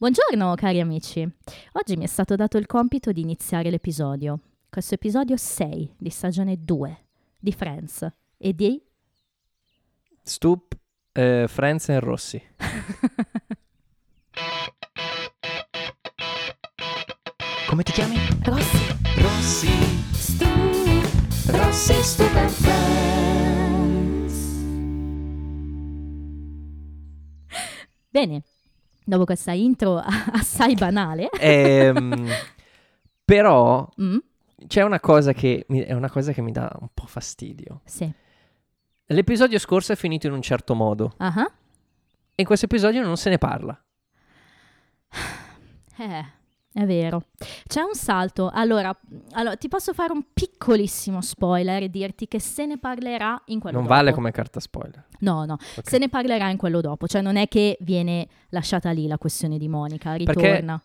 Buongiorno cari amici, oggi mi è stato dato il compito di iniziare l'episodio, questo episodio 6 di stagione 2 di Friends e di... Stup, eh, Friends e Rossi. Come ti chiami? Rossi, Rossi. Stu, Rossi Super Friends. Bene, dopo questa intro assai banale, Ehm, però mm, c'è una cosa che mi, è una cosa che mi dà un po' fastidio. sì, L'episodio scorso è finito in un certo modo. Ah, e in questo episodio non se ne parla. eh, è vero. C'è un salto. Allora, allora, ti posso fare un piccolissimo spoiler e dirti che se ne parlerà in quello Non dopo. vale come carta spoiler. No, no, Ok. se ne parlerà in quello dopo. Cioè non è che viene lasciata lì la questione di Monica, Perché- ritorna.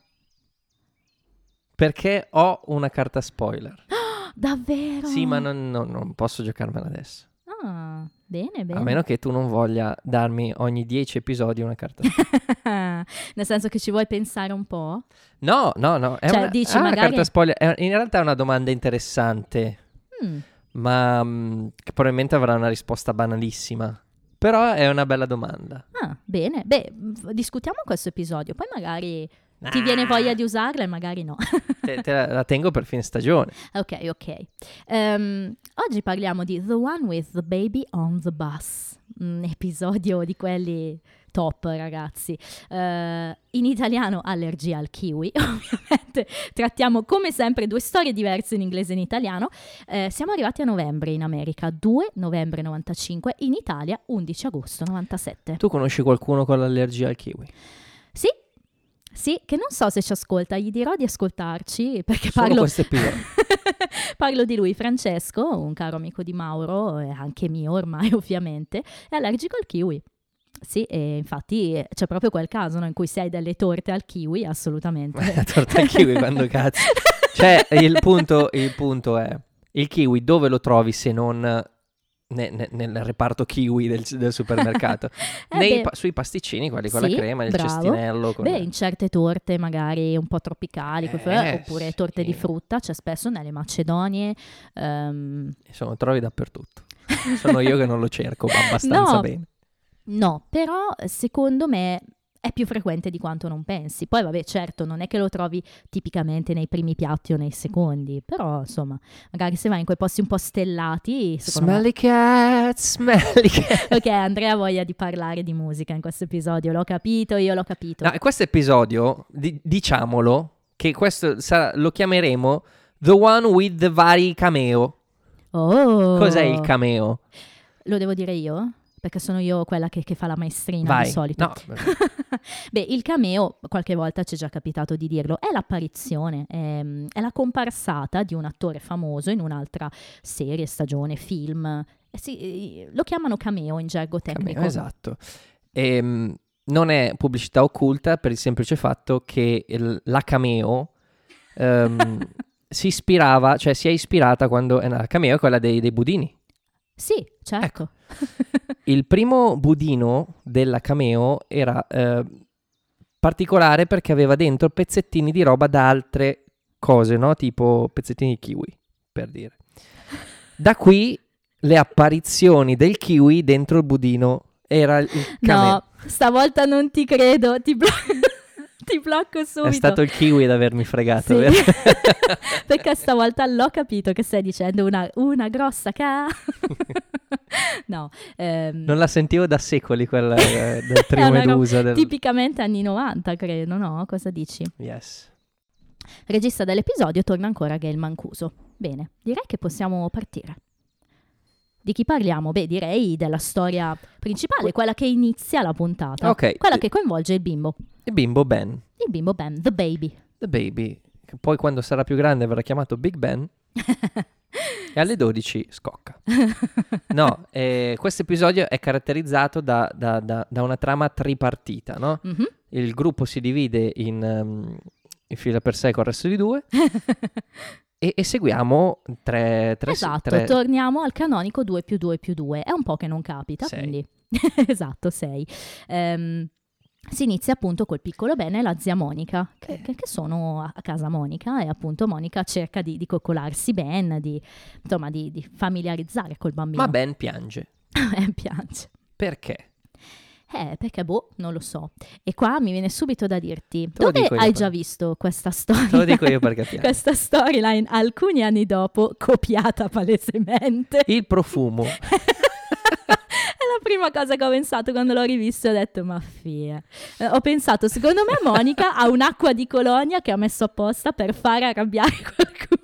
Perché ho una carta spoiler. Davvero? Sì, ma non, non- non posso giocarmela adesso. Ah, bene, bene. A meno che tu non voglia darmi ogni 10 episodi una carta Nel senso che ci vuoi pensare un po'? No, no, no. È Cioè, una, dici è una magari- carta spoiler. È- in realtà è una domanda interessante, Mm, ma mm, che probabilmente avrà una risposta banalissima. Però è una bella domanda. Ah, bene. Beh, discutiamo questo episodio, poi magari ti Ah, viene voglia di usarla e magari no. Te, te la, la tengo per fine stagione. ok, ok. Ehm, oggi parliamo di The One with the Baby on the Bus, un episodio di quelli top, ragazzi. Eh, in italiano allergia al kiwi, ovviamente trattiamo come sempre due storie diverse in inglese e in italiano. Eh, siamo arrivati a novembre in America, 2 novembre 95, in Italia 11 agosto 97. Tu conosci qualcuno con l'allergia al kiwi? Sì, che non so se ci ascolta, gli dirò di ascoltarci perché parlo, parlo di lui, Francesco, un caro amico di Mauro, e anche mio ormai ovviamente, è allergico al kiwi. Sì, e infatti eh, c'è proprio quel caso no, in cui sei delle torte al kiwi, assolutamente. La torta al kiwi quando cazzo. Cioè, il punto, il punto è, il kiwi dove lo trovi se non ne- ne- nel reparto kiwi del, del supermercato? Eh Nei pa- sui pasticcini, quelli con Sì, la crema, il bravo. cestinello. Con Beh, in certe torte magari un po' tropicali, Eh, oppure torte di sì. frutta, c'è spesso nelle macedonie. ehm, Insomma, trovi dappertutto. Sono io che non lo cerco abbastanza No. bene. No, però secondo me è più frequente di quanto non pensi. Poi vabbè, certo, non è che lo trovi tipicamente nei primi piatti o nei secondi, però insomma, magari se vai in quei posti un po' stellati, secondo me... Smelly cat, smelly cat. Ok, Andrea ha voglia di parlare di musica in questo episodio, l'ho capito, io l'ho capito. No, e questo episodio, di- diciamolo, che questo sarà- lo chiameremo The One with the vari cameo. Oh! Cos'è il cameo? Lo devo dire io? Perché sono io quella che, che fa la maestrina Vai. di solito. No, Beh, il cameo, qualche volta ci è già capitato di dirlo, è l'apparizione, è, è la comparsata di un attore famoso in un'altra serie, stagione, film. Eh sì, eh, lo chiamano cameo in gergo tecnico. cameo, esatto. Ehm, non è pubblicità occulta per il semplice fatto che il- la cameo ehm, si ispirava, cioè si è ispirata quando è la cameo è quella dei, dei budini. Sì, certo. Il primo budino della cameo era eh, particolare perché aveva dentro pezzettini di roba da altre cose, no? Tipo pezzettini di kiwi, per dire. Da qui le apparizioni del kiwi dentro il budino era il cameo. no, stavolta non ti credo, ti, blo- ti blocco subito. È stato il kiwi ad avermi fregato, Sì. vero? Perché stavolta l'ho capito che stai dicendo una, una grossa ca. no, ehm, Non la sentivo da secoli quella eh, del roba Medusa. Del... tipicamente anni 90, credo, no? Cosa dici? Yes. Regista dell'episodio torna ancora Gail Mancuso. Bene, direi che possiamo partire. Di chi parliamo? Beh, direi della storia principale, quella che inizia la puntata. Ok. Quella che coinvolge il bimbo. Il bimbo Ben, Il bimbo Ben, the baby. the baby, che poi quando sarà più grande verrà chiamato Big Ben e alle 12 scocca. No, eh, questo episodio è caratterizzato da, da- da- da una trama tripartita, no? Mhm. Il gruppo si divide in, ehm, in fila per sé con il resto di due e, e seguiamo tre... tre esatto, tre- torniamo al canonico 2 più 2 più 2. È un po' che non capita, Sei. quindi... esatto, 6. si inizia appunto col piccolo Ben e la zia Monica, che, Eh. che- sono a, a casa Monica e appunto Monica cerca di, di coccolarsi Ben, di, insomma di, di familiarizzare col bambino. Ma Ben piange. Ben piange. Perché? Eh, perché boh, non lo so. E qua mi viene subito da dirti, Te dove hai per- già visto questa storia? Te lo dico io perché piange. questa storyline alcuni anni dopo, copiata palesemente. Il profumo. È la prima cosa che ho pensato quando l'ho rivisto ho detto, ma fia. Eh, ho pensato, secondo me Monica ha un'acqua di colonia che ha messo apposta per fare arrabbiare qualcuno.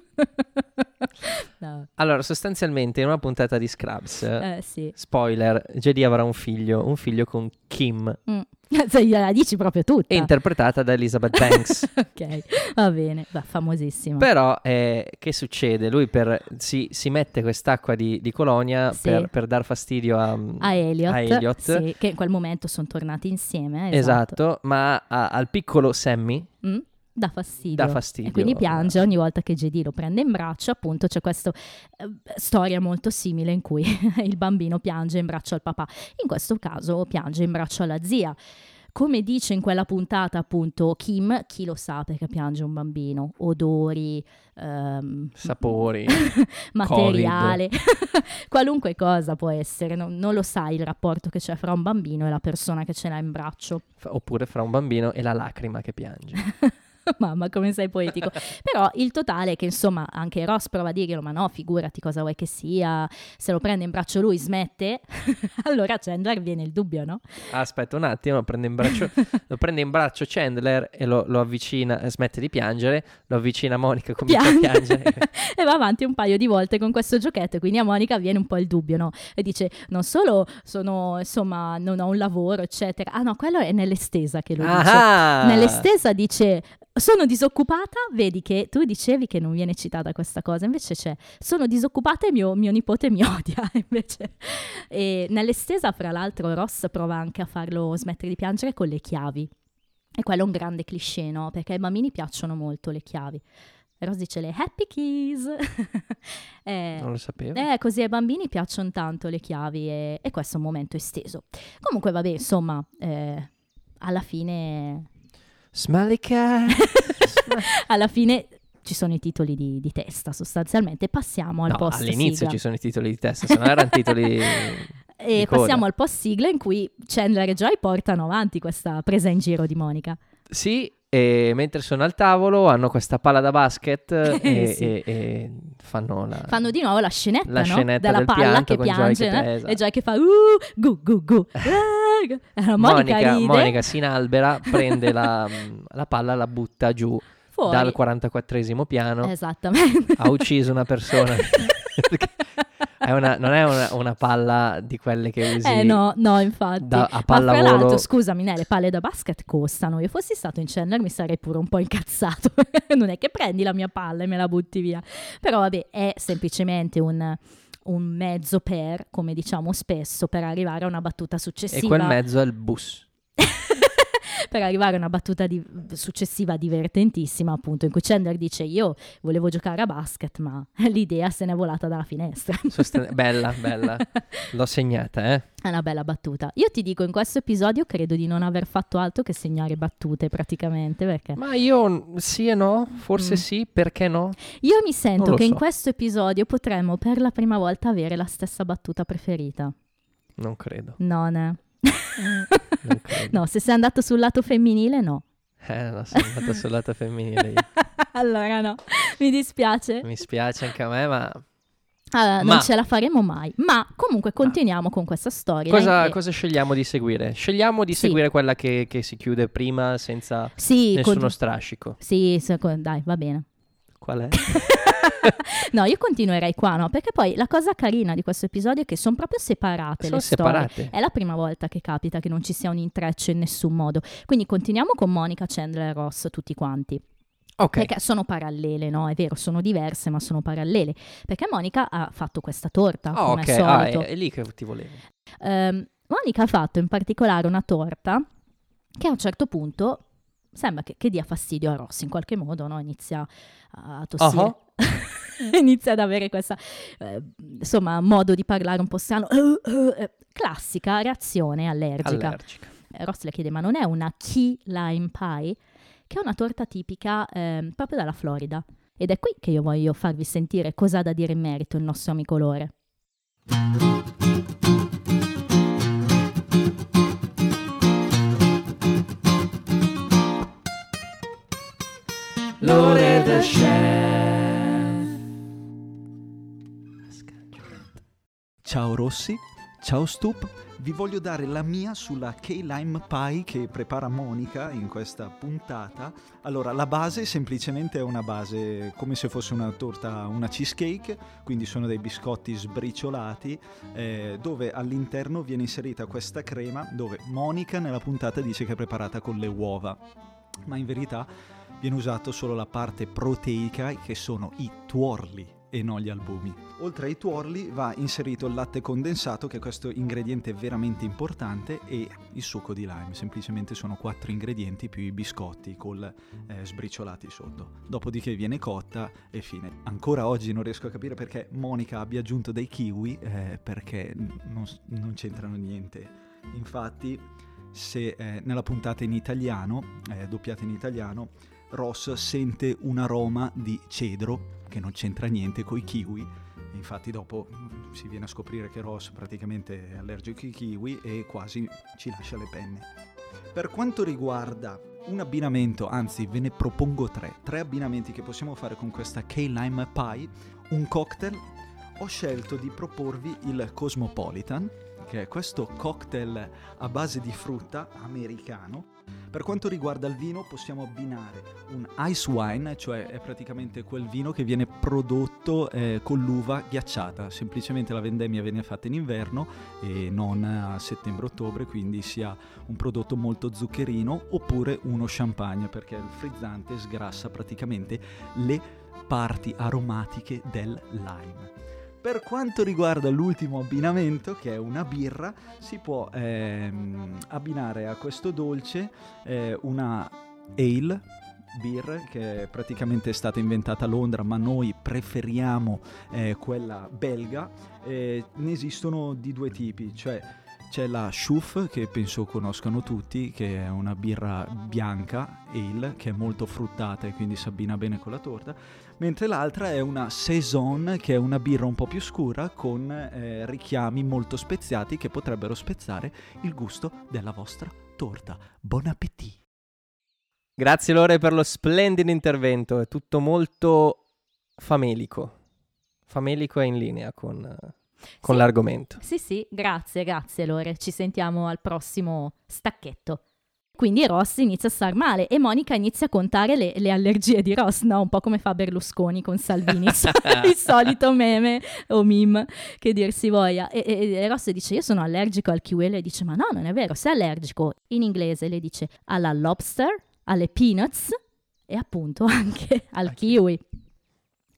No, Allora, sostanzialmente in una puntata di Scrubs, eh sì. spoiler, JD avrà un figlio, un figlio con Kim, Mm. Se gliela dici proprio tutta. interpretata da Elizabeth Banks. ok, va bene, va, famosissima. Però, eh, che succede? Lui per- si, si mette quest'acqua di, di colonia Sì. per, per dar fastidio a... a Elliot, a Elliot. sì, che in quel momento sono tornati insieme. eh, Esatto, ma a- al piccolo Sammy Mm, dà fastidio. dà fastidio. E quindi piange ogni volta che JD lo prende in braccio. Appunto, c'è questa eh, storia molto simile in cui il bambino piange in braccio al papà. In questo caso piange in braccio alla zia. Come dice in quella puntata, appunto, Kim, chi lo sa perché piange un bambino? Odori, ehm, Sapori. materiale, qualunque cosa può essere. Non, non lo sai il rapporto che c'è fra un bambino e la persona che ce l'ha in braccio. F- Oppure fra un bambino e la lacrima che piange. Mamma, come sei poetico. Però il totale è che, insomma, anche Ross prova a dirglielo, ma no, figurati cosa vuoi che sia. Se lo prende in braccio lui, smette. allora Chandler viene il dubbio, no? Aspetta un attimo, lo prende in braccio, lo prende in braccio Chandler e lo, lo avvicina, eh, smette di piangere, lo avvicina a Monica, comincia Piange. a piangere. e va avanti un paio di volte con questo giochetto. e Quindi a Monica viene un po' il dubbio, no? E dice: Non solo sono, insomma, non ho un lavoro, eccetera. Ah, no, quello è nell'estesa che lo dice. Ah! Nell'estesa dice sono disoccupata, vedi che tu dicevi che non viene citata questa cosa, invece c'è sono disoccupata e mio, mio nipote mi odia, invece. E nell'estesa, fra l'altro, Ross prova anche a farlo smettere di piangere con le chiavi. E quello è un grande cliché, no? Perché ai bambini piacciono molto le chiavi. Ross dice le happy keys. eh, Non lo sapevo. eh, così ai bambini piacciono tanto le chiavi e, e questo è un momento esteso. Comunque, vabbè, insomma, eh, alla fine Smelly cat. alla fine ci sono i titoli di, di testa sostanzialmente. Passiamo al No, post all'inizio sigla. ci sono i titoli di testa, se no erano titoli... E di coda. passiamo al post sigla in cui Chandler e Joy portano avanti questa presa in giro di Monica. Sì, e mentre sono al tavolo hanno questa palla da basket e, Sì. e- e fanno la... Fanno di nuovo la scenetta, La no? scenetta della del palla che Joy piange che e Joy che fa uh, gu gu gu. Ah. E la Monica, Monica, Monica si inalbera, prende la, la palla, la butta giù fuori. dal 44esimo piano, Esattamente. ha ucciso una persona. È una- non è una, una palla di quelle che usi Eh no, no, infatti. da- a Ma fra pallavolo. l'altro, scusami, né, le palle da basket costano. Io fossi stato in Chandler mi sarei pure un po' incazzato. non è che prendi la mia palla e me la butti via. Però vabbè, è semplicemente un, un mezzo per, come diciamo spesso, per arrivare a una battuta E successiva. quel mezzo è il bus. Per arrivare a una battuta di- successiva divertentissima, appunto, in cui Chandler dice io volevo giocare a basket, ma l'idea se n'è volata dalla finestra. Sosten- bella, bella. L'ho segnata, eh. È una bella battuta. Io ti dico, in questo episodio credo di non aver fatto altro che segnare battute praticamente, perché Ma io sì e no, forse Mm. sì, perché no? io mi sento che in so. questo episodio potremmo per la prima volta avere la stessa battuta preferita. Non credo. Non credo. No, se sei andato sul lato femminile, no. Eh, no, sono andato sul lato femminile. io. allora no, mi dispiace. Mi spiace anche a me, ma Ah, Ma- Non ce la faremo mai. Ma comunque continuiamo con questa storia. cosa, che- cosa scegliamo di seguire? Scegliamo di Sì. seguire quella che, che si chiude prima senza Sì, nessuno con- strascico. sì, dai, va bene. Qual è? no, io continuerei qua, no? Perché poi la cosa carina di questo episodio è che sono proprio separate Sono le storie. separate. È la prima volta che capita che non ci sia un intreccio in nessun modo. Quindi continuiamo con Monica, Chandler e Ross tutti quanti. Ok. Perché sono parallele, no? È vero, sono diverse, ma sono parallele. Perché Monica ha fatto questa torta, Ah, come ok. al Ah, solito. è, è lì che ti volevo. Ehm, Monica ha fatto in particolare una torta che a un certo punto sembra che, che dia fastidio a Ross in qualche modo, no? Inizia a tossire. Ah. Inizia ad avere questa, eh, insomma, modo di parlare un po' strano. Eh, eh, eh, classica reazione allergica. Allergica. E Ross le chiede, ma non è una key lime pie? Che è una torta tipica ehm, proprio dalla Florida. Ed è qui che io voglio farvi sentire cosa ha da dire in merito il nostro amico. Lore Ciao Rossi, ciao Stup, vi voglio dare la mia sulla key lime pie che prepara Monica in questa puntata. Allora, la base semplicemente è una base come se fosse una torta, una cheesecake, quindi sono dei biscotti sbriciolati eh, dove all'interno viene inserita questa crema dove Monica nella puntata dice che è preparata con le uova, ma in verità viene usato solo la parte proteica che sono i tuorli e non gli albumi. Oltre ai tuorli va inserito il latte condensato che è questo ingrediente veramente importante e il succo di lime, semplicemente sono quattro ingredienti più i biscotti col eh, sbriciolati sotto. Dopodiché viene cotta e fine. Ancora oggi non riesco a capire perché Monica abbia aggiunto dei kiwi eh, perché non, non c'entrano niente. Infatti se eh, nella puntata in italiano, eh, doppiata in italiano, Ross sente un aroma di cedro che non c'entra niente con i kiwi. Infatti dopo mm, si viene a scoprire che Ross praticamente è allergico ai kiwi e quasi ci lascia le penne. Per quanto riguarda un abbinamento, anzi ve ne propongo tre, tre abbinamenti che possiamo fare con questa K-Lime Pie, un cocktail, ho scelto di proporvi il Cosmopolitan, che è questo cocktail a base di frutta americano per quanto riguarda il vino possiamo abbinare un ice wine, cioè è praticamente quel vino che viene prodotto eh, con l'uva ghiacciata, semplicemente la vendemmia viene fatta in inverno e non a settembre-ottobre, quindi sia un prodotto molto zuccherino oppure uno champagne perché il frizzante sgrassa praticamente le parti aromatiche del lime. Per quanto riguarda l'ultimo abbinamento, che è una birra, si può ehm, abbinare a questo dolce eh, una ale beer che praticamente è stata inventata a Londra ma noi preferiamo eh, quella belga. Eh, ne esistono di due tipi cioè c'è la Schuf che penso conoscano tutti che è una birra bianca ale che è molto fruttata e quindi si abbina bene con la torta mentre l'altra è una Saison che è una birra un po' più scura con eh, richiami molto speziati che potrebbero spezzare il gusto della vostra torta. Buon appetito! Grazie Lore per lo splendido intervento, è tutto molto famelico. Famelico è in linea con, con Sì. l'argomento. Sì, sì, grazie, grazie Lore. Ci sentiamo al prossimo stacchetto. Quindi Ross inizia a star male e Monica inizia a contare le, le allergie di Ross, no? Un po' come fa Berlusconi con Salvini, il solito meme o meme che dir si voglia. E, e- e Ross dice io sono allergico al kiwi e lei dice ma no, non è vero, sei allergico. In inglese lei dice alla lobster, alle peanuts e appunto anche al kiwi.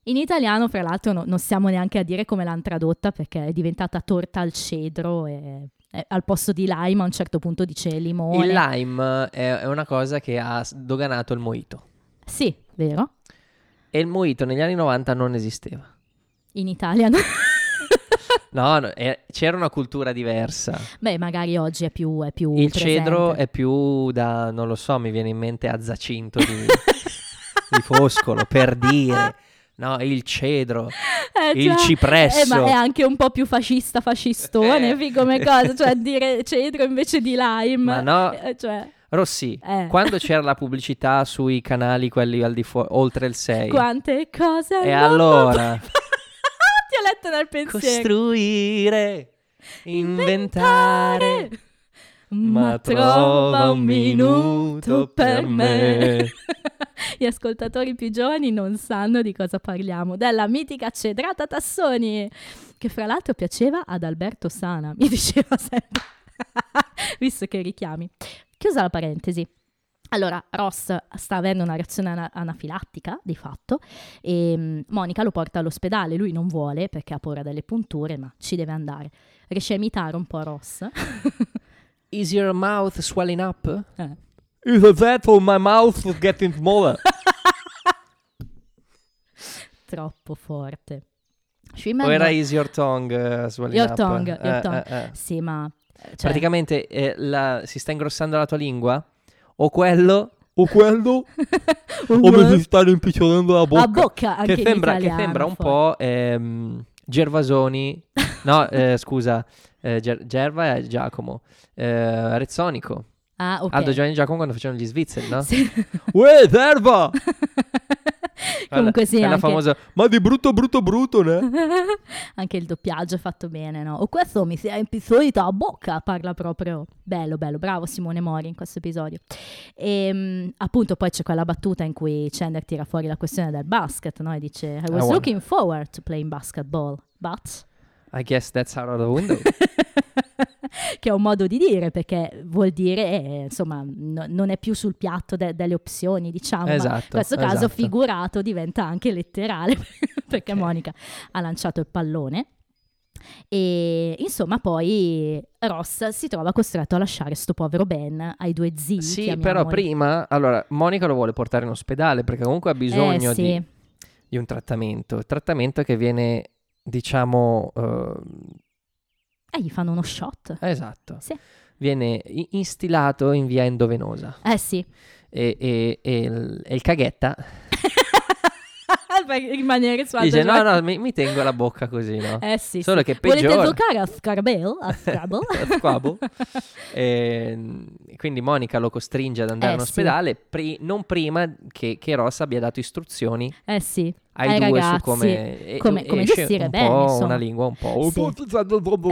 In italiano, fra l'altro, no- non stiamo neanche a dire come l'hanno tradotta perché è diventata torta al cedro e, al posto di lime a un certo punto dice limone. Il lime è, è una cosa che ha sdoganato il mojito. Sì, vero? E il mojito negli anni 90 non esisteva. In Italia no. No, no, eh, c'era una cultura diversa. Beh, magari oggi è più, è più Il presente. cedro è più da, non lo so, mi viene in mente a Zacinto di, di Foscolo, per dire. No, il cedro, Eh, il già. cipresso. Eh, ma è anche un po' più fascista, fascistone, Eh. come cosa, cioè dire cedro invece di lime. Ma no. Eh, cioè, Rossi, eh. quando c'era la pubblicità sui canali quelli al di fuori, oltre il 6, Quante cose e allora Ti ho letto nel pensiero. costruire, inventare, Ma trova un minuto per me. Gli ascoltatori più giovani non sanno di cosa parliamo. Della mitica cedrata Tassoni, che fra l'altro piaceva ad Alberto Sana, mi diceva sempre. Visto che richiami. Chiusa la parentesi. Allora, Ross sta avendo una reazione ana- anafilattica, di fatto, e mm, Monica lo porta all'ospedale. Lui non vuole perché ha paura delle punture, ma ci deve andare. Riesce a imitare un po' Ross? Is your mouth swelling up? Eh. Is that for my mouth is getting smaller? Troppo forte. o Schwimmer era no- is your tongue uh, swelling Your up? tongue, your Eh, tongue. eh, eh. Sì, ma cioè, Praticamente eh, la- si sta ingrossando la tua lingua? O quello? O quello? un O mi word si sta rimpicciolendo la bocca? a bocca anche che sembra, che sembra un po' ehm, Gervasoni. No, eh, scusa, eh, Ger- Gerva è Giacomo. Eh, Rezzonico. Ah, ok. Aldo Giovanni Giacomo quando facevano gli svizzeri, no? Sì. Uè, Serva! Comunque sì, È la anche, famosa, ma di brutto brutto brutto, ne? anche il doppiaggio è fatto bene, no? O questo mi si è impistolito a bocca, parla proprio bello, bello, bravo Simone Mori in questo episodio. E appunto poi c'è quella battuta in cui Chandler tira fuori la questione del basket, no? E dice I was wanna- looking forward to playing basketball, but... I guess that's out of the window. Che è un modo di dire perché vuol dire, eh, insomma, no- non è più sul piatto de- delle opzioni, diciamo. esatto. in questo caso esatto. figurato diventa anche letterale perché Ok. Monica ha lanciato il pallone e insomma poi Ross si trova costretto a lasciare sto povero Ben ai due zii Sì, però prima, allora, Monica lo vuole portare in ospedale perché comunque ha bisogno eh, sì. di, di un trattamento. Trattamento che viene, diciamo, eh, Eh, gli fanno uno shot. esatto, Sì. viene instilato in via endovenosa. Eh sì. E, e- e il, e il caghetta per rimanere su dice: No, no, mi, mi tengo la bocca così, no? Eh sì, Solo sì. che Volete peggiora. giocare a Scrabble? A Scrabble? A Scrabble? E, quindi Monica lo costringe ad andare Eh, in sì. ospedale, pri- non prima che, che Ross abbia dato istruzioni eh sì. Ai, Ai due ragazzi. su come, e- come- come gestire un bene, po' insomma. una lingua un po'. Sì.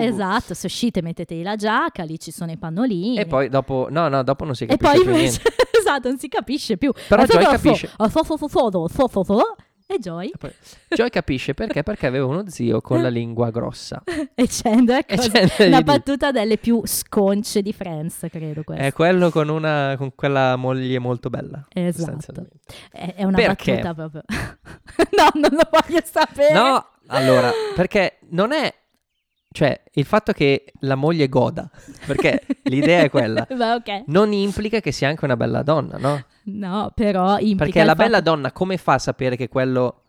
Esatto, se uscite mettetevi la giacca, lì ci sono i pannolini. E poi dopo, no, no, dopo non si E capisce poi più invece, niente. esatto, non si capisce più. Però Ah, Joy fo- fo- capisce. E Joy Joy capisce perché? Perché aveva uno zio con la lingua grossa. e Chandler, E Chandler una battuta delle più sconce di Friends, credo questa. È quello con, una, con quella moglie molto bella. Esatto. È, è una Perché? battuta proprio. no, non lo voglio sapere. No, allora, perché non è... Cioè, il fatto che la moglie goda, perché l'idea è quella, Beh, ok. non implica che sia anche una bella donna, no? No, però implica Perché la fatto- bella donna come fa a sapere che quello...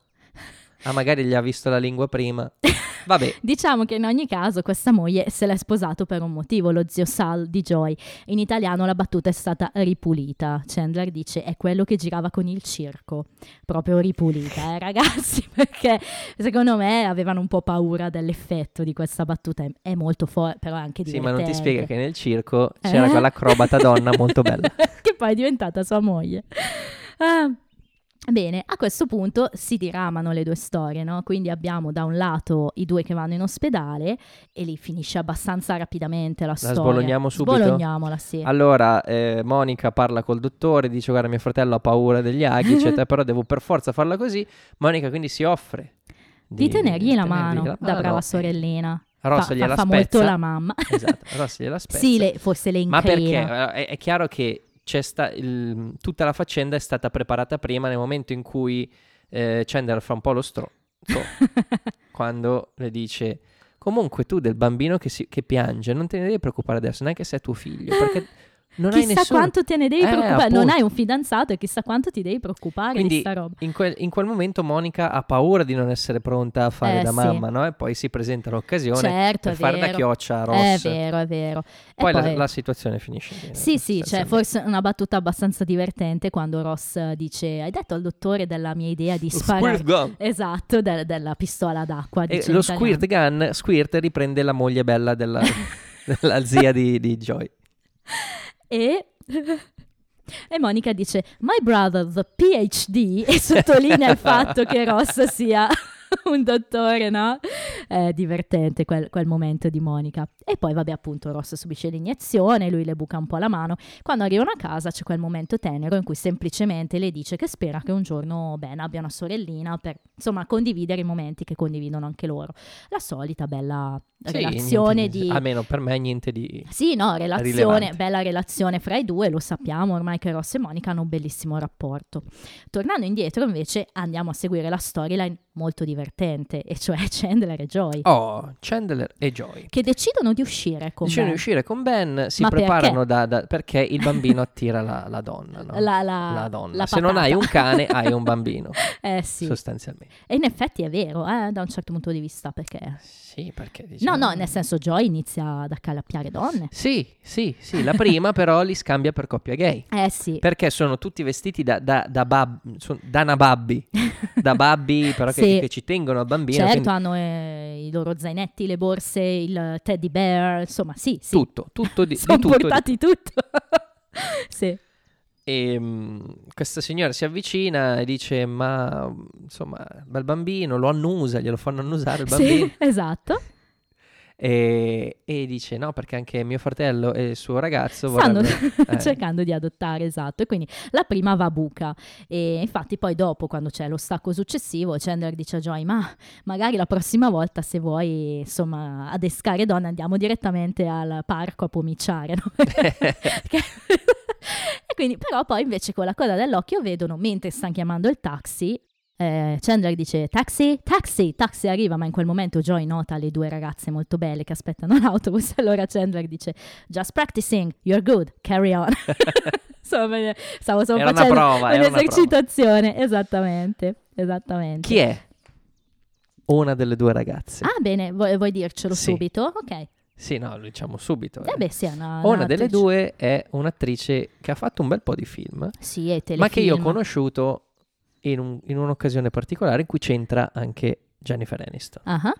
Ah, magari gli ha visto la lingua prima. Vabbè, Diciamo che in ogni caso questa moglie se l'è sposato per un motivo, lo zio Sal di Joy. In italiano la battuta è stata ripulita. Chandler dice è quello che girava con il circo. Proprio ripulita, eh ragazzi, perché secondo me avevano un po' paura dell'effetto di questa battuta. È- molto forte, però è anche sì, divertente. ma non ti spiega che nel circo c'era Eh? quell'acrobata donna molto bella. che poi è diventata sua moglie. Ah, Bene, a questo punto si diramano le due storie, no? Quindi abbiamo da un lato i due che vanno in ospedale e lì finisce abbastanza rapidamente la, storia. sbologniamo subito? Sbologniamola, sì. Allora, eh, Monica parla col dottore, dice guarda mio fratello ha paura degli aghi, eccetera, però devo per forza farla così. Monica quindi si offre di tenergli la tenergli mano la da brava sorellina. Ross fa, gliela fa, fa molto la mamma. Esatto, Ross gliela spezza. sì, le, forse le Ma perché? Eh, È, è chiaro che sta- il- tutta la faccenda è stata preparata prima nel momento in cui eh, Chandler fa un po' lo stronzo quando le dice comunque tu del bambino che, si- che piange non te ne devi preoccupare adesso neanche se è tuo figlio perché non hai chissà nessuno quanto te ne devi Eh, preoccupare. Non appunto. hai un fidanzato e chissà quanto ti devi preoccupare Quindi di sta roba. in quel, in quel momento Monica ha paura di non essere pronta a fare Eh, da sì. mamma no? e poi si presenta l'occasione Certo, per è fare da chioccia a È Ross vero, è vero. E poi, la, poi- la situazione finisce bene Sì, sì, sostanzialmente. forse una battuta abbastanza divertente quando Ross dice hai detto al dottore della mia idea di sparare... gun. Esatto, de- della pistola d'acqua. E lo squirt gun, squirt riprende la moglie bella della, della zia di, di Joy. E... e Monica dice My brother, the PhD, e sottolinea il fatto che Ross sia un dottore, no? È divertente quel, quel momento di Monica. E poi, vabbè, appunto, Ross subisce l'iniezione, lui le buca un po' la mano. Quando arrivano a casa c'è quel momento tenero in cui semplicemente le dice che spera che un giorno Ben abbia una sorellina per, insomma, condividere i momenti che condividono anche loro. La solita bella Sì, relazione niente di... Almeno per me niente di... Sì, no, relazione, Rilevante. bella relazione fra i due, lo sappiamo ormai che Ross e Monica hanno un bellissimo rapporto. Tornando indietro invece andiamo a seguire la storyline molto divertente, e cioè Chandler e Joy. Oh, Chandler e Joy. Che decidono di uscire con Decidono Ben. di uscire con Ben, si Ma preparano da, da- perché il bambino attira la, la donna, no? La- la- donna. la Se non hai un cane, hai un bambino, Eh sì. sostanzialmente. E in effetti è vero, eh, da un certo punto di vista, perché... Sì, perché No, diciamo... no, nel senso Joy inizia ad accalappiare donne. Sì, sì, sì, la prima però li scambia per coppia gay. Eh sì. Perché sono tutti vestiti da, da, da, bab- da nababbi, da babbi però che, Sì. che ci tengono al bambino. Certo, quindi hanno eh, i loro zainetti, le borse, il teddy bear, insomma, sì, sì. Tutto, tutto di, di Sono tutto. di- portati tutto. sì. E mm, questa signora si avvicina e dice: Ma mm, insomma, bel bambino, lo annusa, glielo fanno annusare il bambino. Sì, esatto. E, e dice: No, perché anche mio fratello e il suo ragazzo Stanno vorrebbero. eh, cercando di adottare, esatto. E quindi la prima va a buca. E infatti poi dopo, quando c'è lo stacco successivo, Chandler dice a Joy, ma magari la prossima volta se vuoi, insomma, adescare donne andiamo direttamente al parco a pomiciare, no? e quindi, però poi invece con la coda dell'occhio vedono, mentre stanno chiamando il taxi, eh, Chandler dice taxi, taxi, taxi arriva, ma in quel momento Joy nota le due ragazze molto belle che aspettano l'autobus, allora Chandler dice just practicing, you're good, carry on. Insomma, stavo solo Era una facendo prova, era una un'esercitazione, esattamente, esattamente. Chi è? Una delle due ragazze. Ah bene, vuoi, vuoi dircelo Sì. subito? Ok. Sì, no, lo diciamo subito. eh. Eh beh sì, è una, Una delle due è un'attrice che ha fatto un bel po' di film, Sì, è telefilm. ma che io ho conosciuto in, un- in un'occasione particolare in cui c'entra anche Jennifer Aniston. Ah,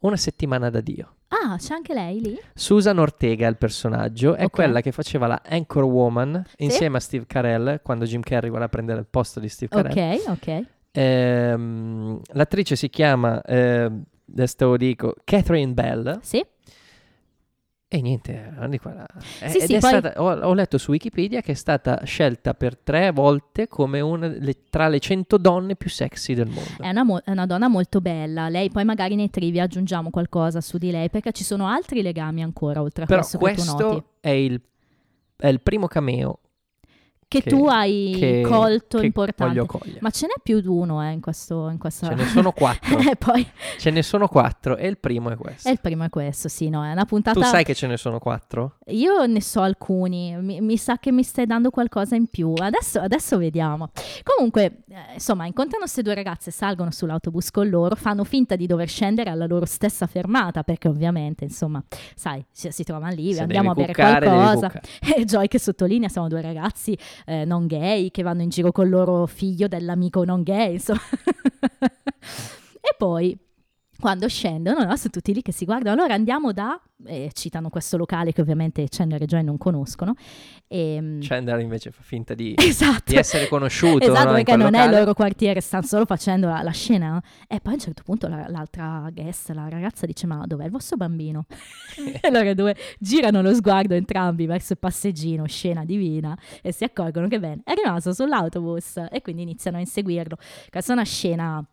Una settimana da Dio. Ah, c'è anche lei lì? Susan Ortega, il personaggio, è Ok. quella che faceva la Anchor Woman insieme a Steve Carell quando Jim Carrey vuole prendere il posto di Steve Carell. Ok, ok. Ehm, l'attrice si chiama, ehm, adesso te lo dico, Catherine Bell. Sì. E niente, qua. Eh, Sì, sì, poi- stata- ho, ho letto su Wikipedia che è stata scelta per tre volte come una delle- tra le 100 donne più sexy del mondo. È una, mo- è una donna molto bella. Lei poi magari nei trivia aggiungiamo qualcosa su di lei perché ci sono altri legami ancora oltre a Però questo, che tu noti. questo è il, è il primo cameo Che, che- tu hai che, colto che importante. Ma ce n'è più di uno eh, in, questo, in questa... Ce ne sono quattro. Eh, poi Ce ne sono quattro e il primo è questo. è il primo è questo, sì, no, è una puntata... Tu sai che ce ne sono quattro? Io ne so alcuni, mi, mi sa che mi stai dando qualcosa in più. Adesso, adesso vediamo. Comunque, eh, insomma, incontrano queste due ragazze, salgono sull'autobus con loro, fanno finta di dover scendere alla loro stessa fermata, perché ovviamente, insomma, sai, si, si trovano lì, Se andiamo a bere cuccare, qualcosa. E Joy che sottolinea, siamo due ragazzi eh, non gay che vanno in giro col loro figlio dell'amico non gay, insomma. e poi quando scendono, no, sono tutti lì che si guardano. Allora andiamo da, e citano questo locale che ovviamente Chandler e Joy non conoscono. E, Chandler invece fa finta di, esatto. di essere conosciuto. Esatto, no, perché non è il locale. loro quartiere, stanno solo facendo la, la scena. no? E poi a un certo punto la- l'altra guest, la ragazza, dice: Ma dov'è il vostro bambino? e loro due girano lo sguardo entrambi verso il passeggino, scena divina, e si accorgono che bene, è rimasto sull'autobus e quindi iniziano a inseguirlo. Questa è una scena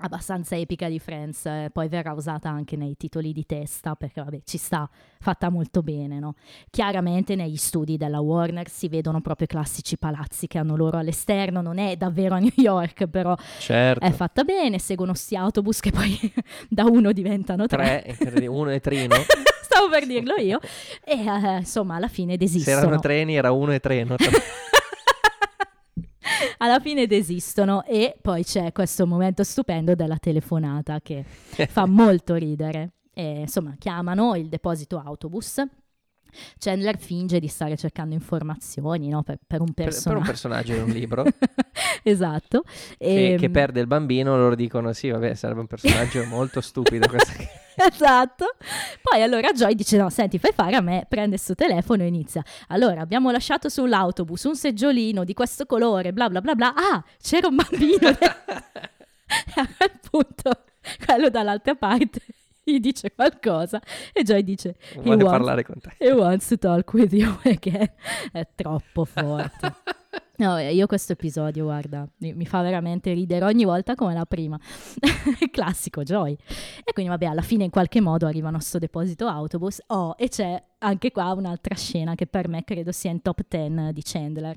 abbastanza epica di Friends, eh, poi verrà usata anche nei titoli di testa perché vabbè ci sta fatta molto bene, no? Chiaramente negli studi della Warner si vedono proprio i classici palazzi che hanno loro all'esterno, non è davvero a New York, però Certo. è fatta bene, seguono sti autobus che poi da uno diventano tre. Tre, uno e trino. Stavo per dirlo io. E eh, insomma, alla fine Se desistono. erano treni era uno e treno. alla fine desistono e poi c'è questo momento stupendo della telefonata che fa molto ridere. E, insomma, chiamano il deposito autobus. Chandler finge di stare cercando informazioni no, per, per un per, per personaggio. un personaggio di un libro esatto. che, E, che perde il bambino, loro dicono sì, vabbè, sarebbe un personaggio molto stupido. questo qui." esatto. Poi allora Joy dice: No, senti, fai fare a me, prende il suo telefono e inizia. Allora, abbiamo lasciato sull'autobus un seggiolino di questo colore, bla bla bla bla. Ah, c'era un bambino. e a quel punto, quello dall'altra parte gli dice qualcosa e Joy dice: Vuole wants, parlare con te. he wants to talk with you again. È troppo forte. No, io questo episodio, guarda, mi, fa veramente ridere ogni volta come la prima. Classico Joy. E quindi, vabbè, alla fine in qualche modo arrivano a sto deposito autobus. Oh, e c'è anche qua un'altra scena che per me credo sia in top 10 di Chandler.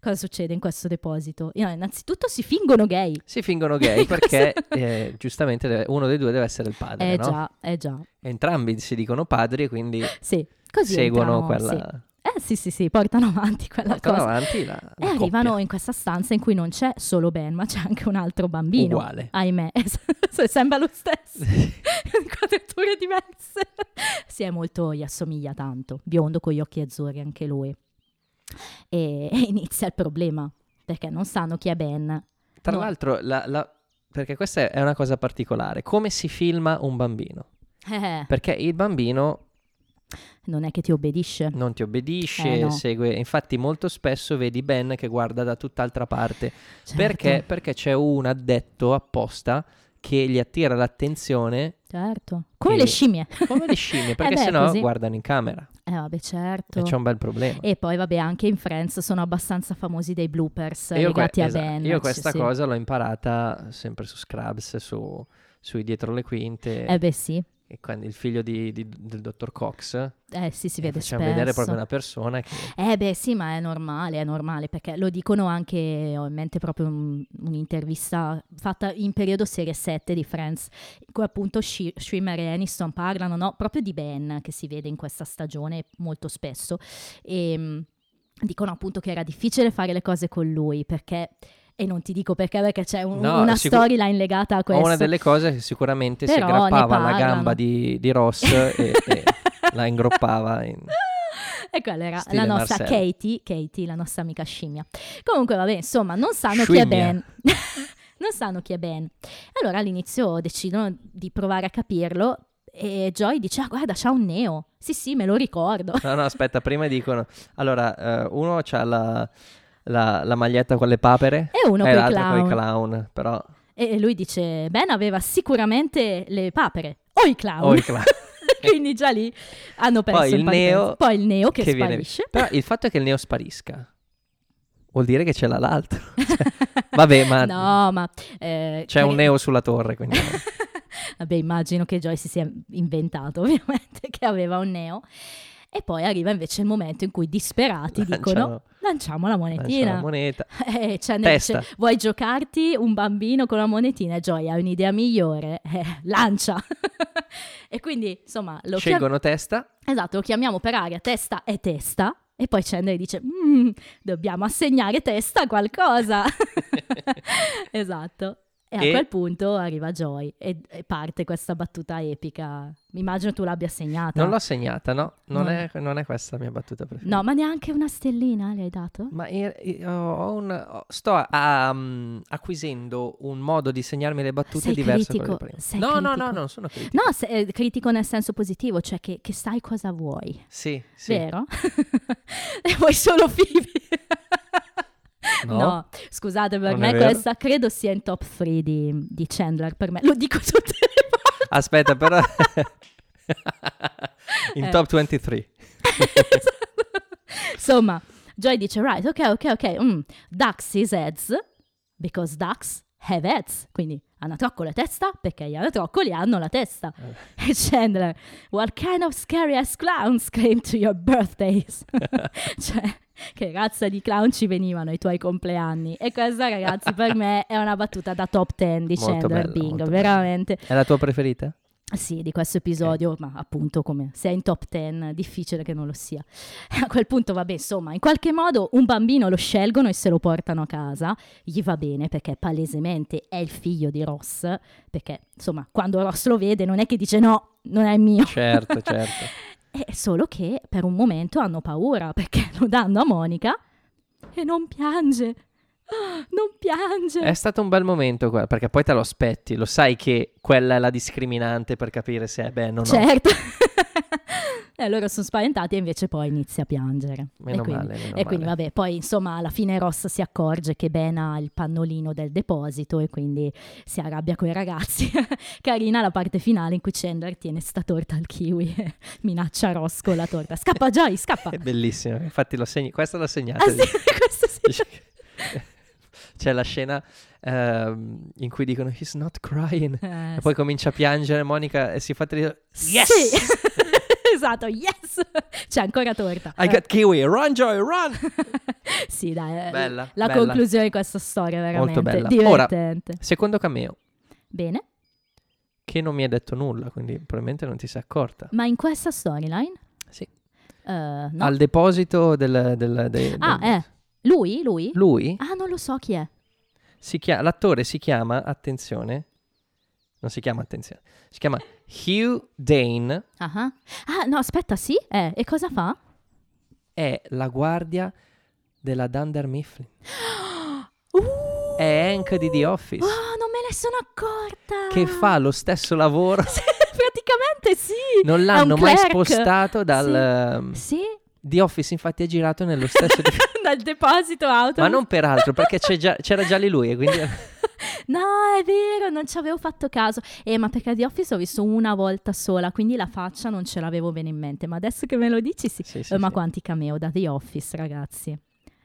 cosa succede in questo deposito? No, innanzitutto si fingono gay. Si fingono gay perché eh, giustamente deve- uno dei due deve essere il padre, Eh no? già, eh già. Entrambi si dicono padri e quindi Sì, seguono entrano, quella... sì. Eh sì, sì, sì, portano avanti quella portano cosa. avanti la, E la arrivano coppia. in questa stanza in cui non c'è solo Ben, ma c'è anche un altro bambino. Uguale. Ahimè, sembra lo stesso. Quadrature diverse. Sì, è molto, gli assomiglia tanto. Biondo con gli occhi azzurri anche lui. E, e inizia il problema, perché non sanno chi è Ben. Tra No. l'altro, la- la- perché questa è una cosa particolare, come si filma un bambino? Eh, Perché il bambino non è che ti obbedisce. non ti obbedisce, Eh, no. segue, infatti molto spesso vedi Ben che guarda da tutt'altra parte. Certo, Perché? Perché c'è un addetto apposta che gli attira l'attenzione Certo. Come che- le scimmie. come le scimmie, perché Eh sennò così. guardano in camera Eh vabbè, certo. e c'è un bel problema. E poi vabbè, anche in Friends sono abbastanza famosi dei bloopers io, que- legati a esatto, Ben. io Sì, questa sì. cosa l'ho imparata sempre su Scrubs, su, sui dietro le quinte, Eh beh sì, e quando il figlio di- di- del dottor Cox eh sì, si vede facciamo spesso. vedere proprio una persona che Eh beh sì, ma è normale, è normale, perché lo dicono anche, ho in mente proprio un- un'intervista fatta in periodo serie 7 di Friends, in cui appunto Shi- Schwimmer e Aniston parlano no, proprio di Ben, che si vede in questa stagione molto spesso, e dicono appunto che era difficile fare le cose con lui, perché... E non ti dico perché, perché c'è un- No, una sicur- storyline legata a questo. una delle cose che sicuramente si Però ne aggrappava alla gamba di, di Ross e, e la ingroppava in... E quella era Stile la nostra. Katie, Katie, la nostra amica scimmia. Comunque, vabbè, insomma, non sanno chi è Scimmia. Ben. non sanno chi è Ben. Allora all'inizio decidono di provare a capirlo e Joy dice, ah guarda, c'ha un neo. Sì, sì, me lo ricordo. No, no, aspetta, prima dicono... Allora, eh, uno c'ha la, la- la maglietta con le papere E uno e con i clown. però... E lui dice, Ben aveva sicuramente le papere o i clown. O i clown. Quindi già lì hanno perso Poi il partenza. neo Poi il neo che, che viene- sparisce. Però il fatto è che il neo sparisca vuol dire che ce l'ha l'altro. Cioè, vabbè, ma no, ma... eh, c'è un neo sulla torre, quindi... Vabbè, immagino che Joy si sia inventato ovviamente che aveva un neo. E poi arriva invece il momento in cui disperati dicono Lanciano- lanciamo la monetina. la moneta. E Chandler Testa. dice, vuoi giocarti un bambino con la monetina? E Joy ha un'idea migliore, eh, lancia. e quindi insomma lo, chiam- Scelgono testa. esatto, lo chiamiamo per aria testa e testa. E poi Chandler dice, "Mm, dobbiamo assegnare testa a qualcosa. esatto. E a E- quel punto arriva Joy e, e parte questa battuta epica. Immagino tu l'abbia segnata. Non l'ho segnata, no. Non, No. È, non è questa la mia battuta preferita. No, ma neanche una stellina le hai dato? Ma io- io ho un- sto a- um, acquisendo un modo di segnarmi le battute Sei diverso da critico, di prima. sei no, no, no, critico. non sono critico. No, se- eh, critico nel senso positivo, cioè che, che sai cosa vuoi, Sì, sì. vero? e vuoi solo Phoebe. No. scusate, per Non me questa credo sia in top 3 di, di Chandler, per me. Lo dico tutte le volte. Aspetta, però... In Eh. top 23. Insomma, Joy dice, right, ok, ok, ok, mm, ducks is heads, because ducks have heads, quindi anatroccolo è testa, perché gli anatroccoli hanno la testa. Eh. E Chandler, what kind of scary ass clowns came to your birthdays? cioè, che razza di clown ci venivano ai tuoi compleanni? E questa, ragazzi, per me è una battuta da top 10 di Molto Chandler bella, Bing, molto veramente. È la tua preferita? Sì, di questo episodio, ma appunto come se è in top 10, difficile che non lo sia. A quel punto, vabbè, insomma, in qualche modo un bambino lo scelgono e se lo portano a casa, gli va bene perché palesemente è il figlio di Ross, perché insomma, quando Ross lo vede non è che dice no, non è mio. Certo, certo. È solo che per un momento hanno paura perché lo danno a Monica e non piange. Non piange. È stato un bel momento, quello, perché poi te lo aspetti, lo sai che quella è la discriminante per capire se è bene o no. Certo. e loro sono spaventati e invece poi inizia a piangere. Meno e quindi, male, meno e quindi male. vabbè, poi insomma alla fine Ross si accorge che Ben ha il pannolino del deposito e quindi si arrabbia con i ragazzi. Carina la parte finale in cui Chandler tiene sta torta al kiwi e minaccia Ross con la torta. Scappa Joy, scappa. È bellissimo, infatti l'ho segni- questa l'ho segnata. Ah sì, questo sì. C'è la scena ehm, in cui dicono he's not crying Eh, e poi comincia a piangere Monica e si fa dire Yes! Sì, esatto, yes! C'è ancora torta. I got kiwi, run Joy, run! sì, dai. eh, Bella, La bella. conclusione di questa storia è Molto veramente bella. Ora- divertente. Secondo cameo, Bene, che non mi ha detto nulla, quindi probabilmente non ti sei accorta. ma in questa storyline? Sì. eh, no. Al deposito del... del- de- Ah, del- eh. Lui? Lui? Lui, Ah, non lo so chi è. si chia- l'attore si chiama, attenzione, non si chiama attenzione, si chiama Hugh Dane, Ah, ah. No, aspetta, sì? Eh, e cosa fa? è la guardia della Dunder Mifflin. Uh! È Hank di The Office, Oh, non me ne sono accorta. che fa lo stesso lavoro. Sì, praticamente sì. Non l'hanno mai clerk. spostato dal... ehm, Sì, The Office infatti è girato nello stesso... di- dal deposito auto. Ma non peraltro, perché c'è già- c'era già lì lui e quindi... No, è vero, non ci avevo fatto caso. Eh, ma perché The Office ho visto una volta sola, quindi la faccia non ce l'avevo bene in mente. Ma adesso che me lo dici, sì. Sì, sì, Eh, ma sì. quanti cameo da The Office, ragazzi.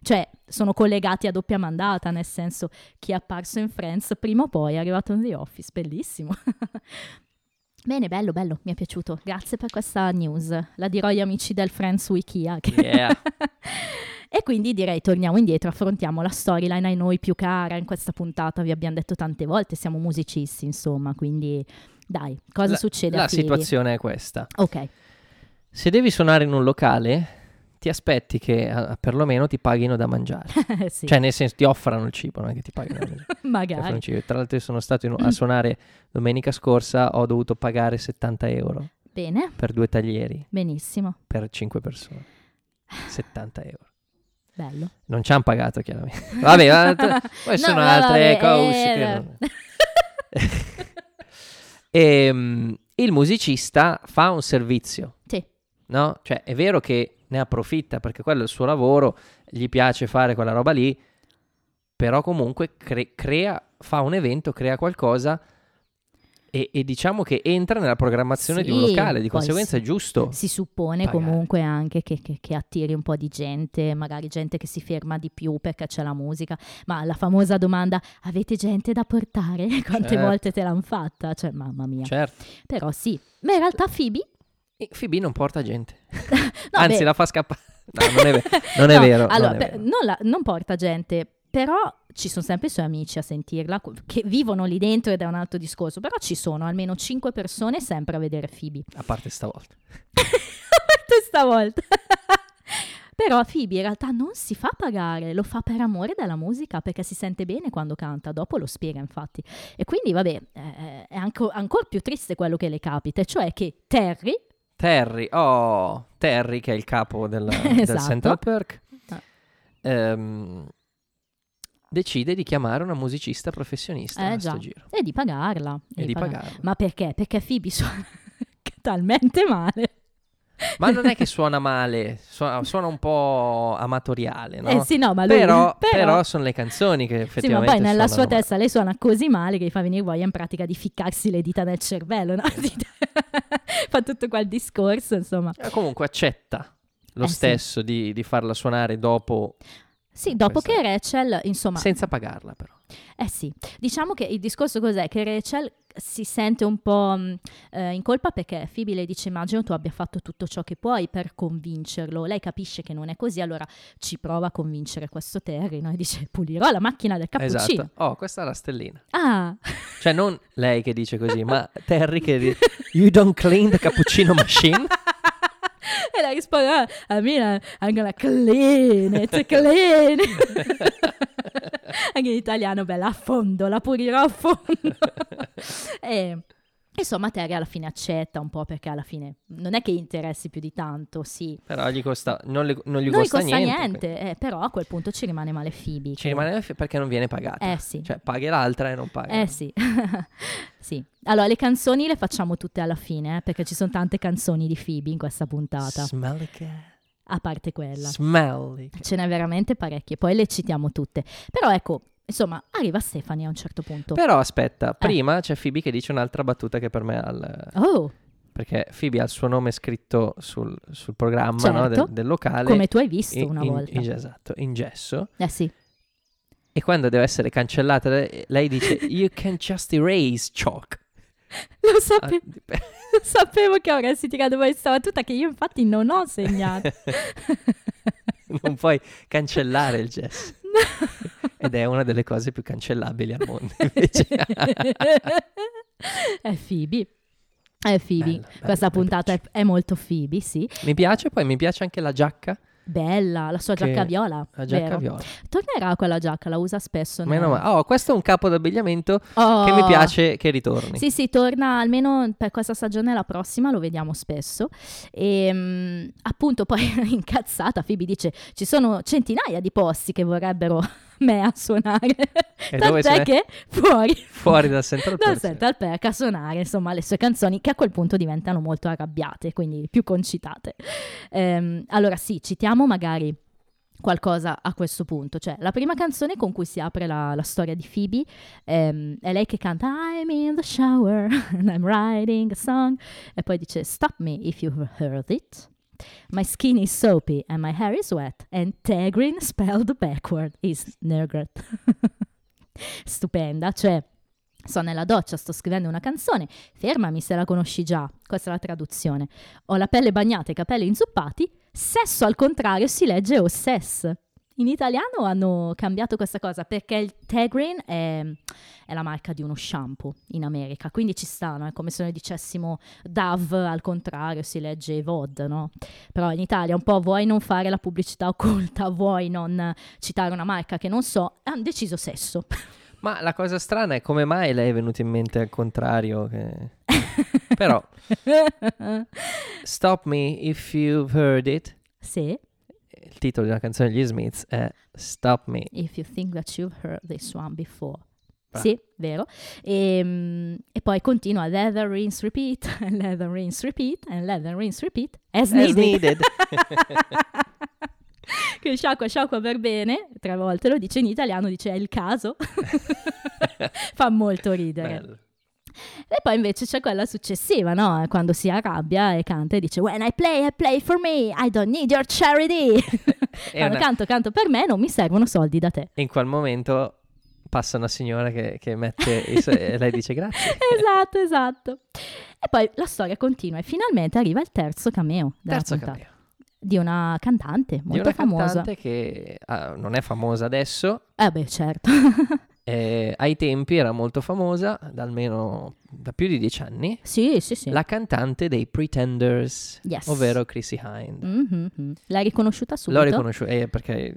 Cioè, sono collegati a doppia mandata, nel senso, chi è apparso in Friends prima o poi è arrivato in The Office. Bellissimo. Bene, bello, bello, mi è piaciuto. Grazie per questa news. La dirò agli amici del Friends Wikia. che- Yeah. e quindi direi torniamo indietro, affrontiamo la storyline a noi più cara in questa puntata, vi abbiamo detto tante volte, siamo musicisti insomma, quindi dai, cosa La- succede La situazione è questa. Ok, Se devi suonare in un locale, ti aspetti che eh, perlomeno ti paghino da mangiare. sì, Cioè, nel senso, ti offrano il cibo, non è che ti paghino magari. Tra l'altro, io sono stato in- a suonare domenica scorsa, ho dovuto pagare 70 euro Bene, per due taglieri benissimo, per 5 persone. 70 euro. bello. Non ci hanno pagato, chiaramente. Vabbè, ma t- poi No, sono no, altre cose. eh, non- Ehm, il musicista fa un servizio, Sì, no? Cioè, è vero che ne approfitta perché quello è il suo lavoro, gli piace fare quella roba lì, però comunque cre- crea, fa un evento, crea qualcosa e, e diciamo che entra nella programmazione di un Sì, locale, di conseguenza sì. è giusto. si suppone Pagare. comunque anche che, che- che attiri un po' di gente, magari gente che si ferma di più perché c'è la musica, ma la famosa domanda avete gente da portare? Quante Certo. volte te l'hanno fatta? Cioè, mamma mia. Certo. Però sì, ma in realtà Phoebe E Phoebe non porta gente, No, anzi beh, la fa scappare. No, non è, ve- non è no, vero. Allora, non è vero. non, la- non porta gente, però ci sono sempre i suoi amici a sentirla, che vivono lì dentro ed è un altro discorso, però ci sono almeno cinque persone sempre a vedere Phoebe. A parte stavolta. Questa volta. Però Phoebe in realtà non si fa pagare, lo fa per amore della musica perché si sente bene quando canta, dopo lo spiega infatti. E quindi vabbè, eh, è ancora più triste quello che le capita, cioè che Terry, Terry, oh, Terry che è il capo del, del Esatto. Central Perk, Ah. ehm, decide di chiamare una musicista professionista Eh, a già. giro e di pagarla. e di pagarla. pagarla. Ma perché? Perché Phoebe suona talmente male. Ma non è che suona male, suona, suona un po' amatoriale, no? Eh sì, no, ma lui... però, però- però sono le canzoni che Sì, ma effettivamente poi nella sua suonano male. testa lei suona così male che gli fa venire voglia in pratica di ficcarsi le dita nel cervello, no? fa tutto quel discorso, insomma. Eh, Comunque accetta lo Eh, sì. stesso di, di farla suonare dopo, Sì, dopo Questa- che Rachel, insomma, senza pagarla però. eh sì, diciamo che il discorso cos'è? Che Rachel si sente un po' mh, eh, in colpa perché Phoebe le dice immagino tu abbia fatto tutto ciò che puoi per convincerlo. Lei capisce che non è così, allora ci prova a convincere questo Terry, no? E dice pulirò la macchina del cappuccino. Esatto. Oh, questa è la stellina. Ah, Cioè non lei che dice così, ma Terry che dice You don't clean the cappuccino machine? e lei risponde, ah, I mean, I'm gonna clean it, clean Anche in italiano, bella, a fondo, la pulirò a fondo. e, insomma, Terry alla fine accetta un po' perché alla fine non è che interessi più di tanto, sì. Però gli costa, non, le- non gli non costa, costa niente. niente, eh, però a quel punto ci rimane male Phoebe. Ci che- rimane f- perché non viene pagata. Eh sì. Cioè paghi l'altra e non paghi. Eh sì, sì. Allora, le canzoni le facciamo tutte alla fine, eh, perché ci sono tante canzoni di Phoebe in questa puntata, Smelly cat. a parte quella. Smelly. Ce n'è veramente parecchie, poi le citiamo tutte. Però ecco, insomma, arriva Stefani a un certo punto. Però aspetta, prima c'è Phoebe che dice un'altra battuta che per me ha il... oh, Perché Phoebe ha il suo nome scritto sul, sul programma no, Certo. del, del locale. come tu hai visto in- una in- volta. in- esatto, in gesso. eh sì, E quando deve essere cancellata, lei- dice You can just erase chalk. Lo, Ah, sape- dip- lo sapevo che avresti tirato fuori questa battuta che io infatti non ho segnato. non puoi cancellare il jazz. Ed è una delle cose più cancellabili al mondo, invece. è Phoebe. È Phoebe. Bella, bella, Questa puntata è, è molto Phoebe, sì. mi piace, poi mi piace anche la giacca. Bella, la sua giacca viola. La giacca vero. viola. Tornerà quella giacca, la usa spesso. Meno nel- male. Oh, questo è un capo d'abbigliamento Oh. che mi piace che ritorni. Sì, sì, torna almeno per questa stagione, la prossima lo vediamo spesso. E mm, appunto poi incazzata Phoebe dice ci sono centinaia di posti che vorrebbero me a suonare. E Tant'è che fuori Fuori dal Central dal Perk. Central Perk a suonare insomma le sue canzoni che a quel punto diventano molto arrabbiate, quindi più concitate. Ehm, allora sì, citiamo magari qualcosa a questo punto, cioè la prima canzone con cui si apre la, la storia di Phoebe ehm, è lei che canta I'm in the shower and I'm writing a song e poi dice Stop me if you've heard it My skin is soapy and my hair is wet and Tegrin spelled backward is Nergret stupenda, cioè Sono nella doccia, sto scrivendo una canzone, fermami se la conosci già, questa è la traduzione. Ho la pelle bagnata e i capelli inzuppati, sesso al contrario si legge ossess. In italiano hanno cambiato questa cosa perché il Tegrin è, è la marca di uno shampoo in America, quindi ci stanno, è come se noi dicessimo Dove al contrario si legge VOD, no? Però in Italia un po' vuoi non fare la pubblicità occulta, vuoi non citare una marca che non so, hanno deciso sesso. Ma la cosa strana è come mai lei è venuta in mente al contrario. che- Però, Stop Me If You've Heard It, sì, il titolo di una canzone degli Smiths è Stop Me. if you think that you've heard this one before. Bravo. Sì, vero. E, e poi continua leather rinse repeat, leather rinse repeat, and leather rinse repeat as As needed. needed. che sciacqua sciacqua per bene, tre volte lo dice in italiano, dice è il caso. Fa molto ridere. Bello. E poi invece c'è quella successiva, no? Quando si arrabbia e canta e dice When I play, I play for me, I don't need your charity. Quando una- canto, canto per me, non mi servono soldi da te. in quel momento passa una signora che, che mette so- e lei dice grazie. esatto, esatto. E poi la storia continua e finalmente arriva il terzo cameo Terzo puntata, cameo. di una cantante Di molto una famosa. cantante che ah, non è famosa adesso, Eh beh, certo. eh, ai tempi era molto famosa, da almeno da più di dieci anni. sì, sì, sì. La cantante dei Pretenders, Yes. ovvero Chrissy Hind. Mhm. L'hai riconosciuta subito? L'ho riconosciuta eh, perché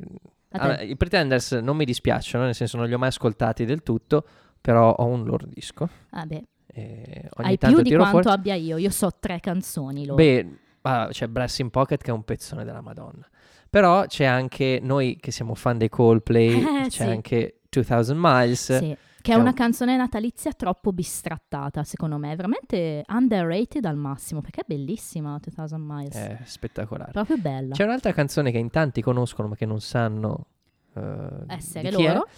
allora, i Pretenders non mi dispiacciono, nel senso non li ho mai ascoltati del tutto, però ho un loro disco. Ah, beh, E ogni hai più di quanto fuori. abbia io. Io so tre canzoni loro. Beh, ah, c'è Brass in Pocket che è un pezzone della Madonna. Però c'è anche noi che siamo fan dei Coldplay, Eh, c'è sì. anche 2000 Miles. Sì, che è una un- canzone natalizia troppo bistrattata, secondo me, è veramente underrated al massimo, perché è bellissima 2000 Miles, È spettacolare. proprio bella. C'è un'altra canzone che in tanti conoscono ma che non sanno eh, Essere di chi è. loro.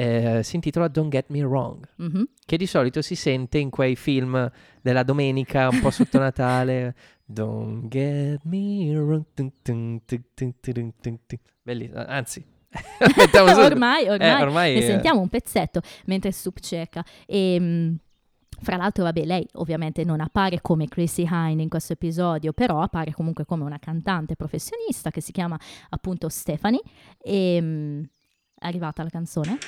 Eh, si intitola Don't Get Me Wrong, Mhm. che di solito si sente in quei film della domenica un po' sotto Natale. Don't get me wrong. Bellissimo. Anzi, ormai, ormai, Eh, ormai, ne sentiamo un pezzetto mentre Soup cerca. E, mh, fra l'altro, vabbè, lei ovviamente non appare come Chrissy Hine in questo episodio, però appare comunque come una cantante professionista che si chiama appunto Stephanie. E mh, è arrivata la canzone?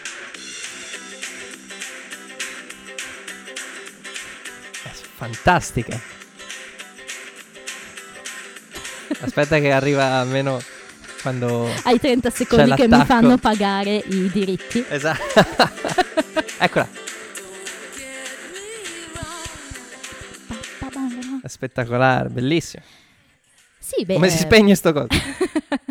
È fantastica. Aspetta che arriva almeno quando... Ai 30 secondi che mi fanno pagare i diritti. Esatto. Eccola, è spettacolare, bellissimo. Sì, beh, Come si eh, spegne sto coso?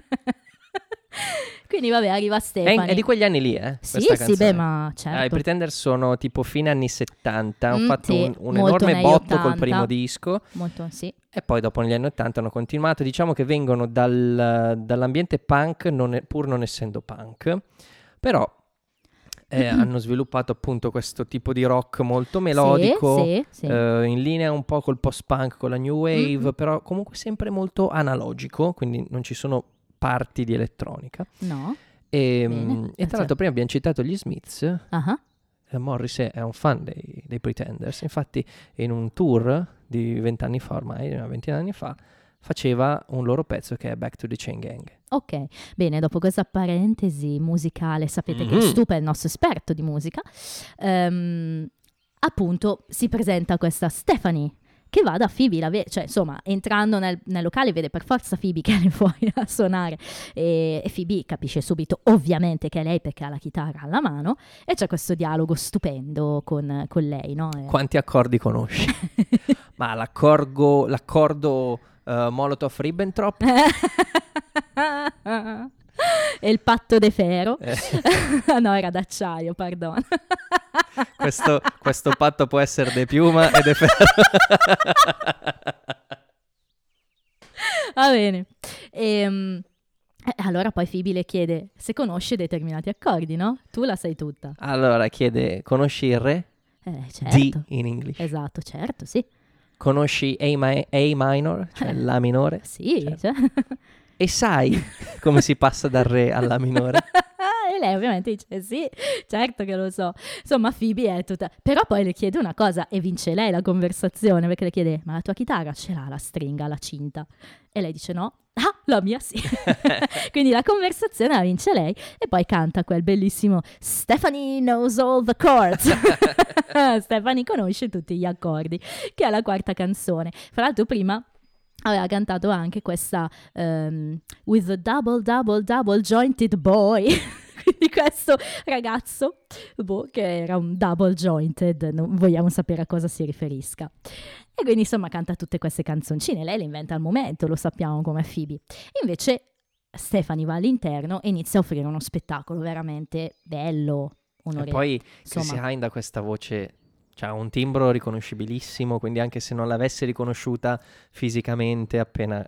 Quindi vabbè, arriva È, Stephanie. è di quegli anni lì, eh? Sì, sì, canzone. beh, ma Ah, I certo. Pretender sono tipo fine anni 70, hanno Mm, fatto sì, un, un enorme botto col 80. primo disco Molto, sì. e poi dopo negli anni 80 hanno continuato, diciamo che vengono dal- dall'ambiente punk non è- pur non essendo punk, però eh, hanno sviluppato appunto questo tipo di rock molto melodico, Sì, sì, sì. eh, in linea un po' col post-punk, con la new wave, Mhm. però comunque sempre molto analogico, quindi non ci sono parti di elettronica. No. E, Bene, mm, e eh, tra l'altro prima abbiamo citato gli Smiths, eh, Morrissey è un fan dei, dei Pretenders, infatti in un tour di vent'anni fa ormai, una ventina di anni fa, faceva un loro pezzo che è Back to the Chain Gang. Ok, bene, dopo questa parentesi musicale, sapete che Mhm. Stupa è il nostro esperto di musica, ehm, appunto si presenta questa Stephanie che va da Phoebe, la ve- cioè insomma entrando nel, nel locale vede per forza Phoebe che è fuori a suonare e, e Phoebe capisce subito ovviamente che è lei perché ha la chitarra alla mano e c'è questo dialogo stupendo con, con lei, no? E- Quanti accordi conosci? Ma l'accorgo, l'accordo eh, Molotov-Ribbentrop? e il patto de ferro. Eh, no, era d'acciaio, perdono. questo, questo patto può essere de piuma e de ferro. Va bene. Ehm, eh, allora poi Phoebe le chiede se conosce determinati accordi, no? Tu la sai tutta. allora chiede, conosci il re? Eh, D certo. in English. Esatto, certo, sì. Conosci A, mi- A minor, cioè La minore? Sì, Certo. cioè- E sai come si passa dal re alla minore? e lei ovviamente dice sì, certo che lo so. Insomma, Phoebe è tutta... Però poi le chiede una cosa e vince lei la conversazione perché le chiede ma la tua chitarra ce l'ha la stringa, la cinta? E lei dice no. Ah, la mia sì. Quindi la conversazione la vince lei e poi canta quel bellissimo Stephanie knows all the chords. Stephanie conosce tutti gli accordi, che è la quarta canzone. Fra l'altro prima aveva cantato anche questa ehm, With the double double double jointed boy. Quindi questo ragazzo boh, che era un double jointed, non vogliamo sapere a cosa si riferisca. E quindi insomma canta tutte queste canzoncine, lei le inventa al momento, lo sappiamo come Phoebe. Invece Stephanie va all'interno e inizia a offrire uno spettacolo veramente bello, E onorevole. poi Insomma. Chrissy Hind ha questa voce, ha un timbro riconoscibilissimo, quindi anche se non l'avessi riconosciuta fisicamente appena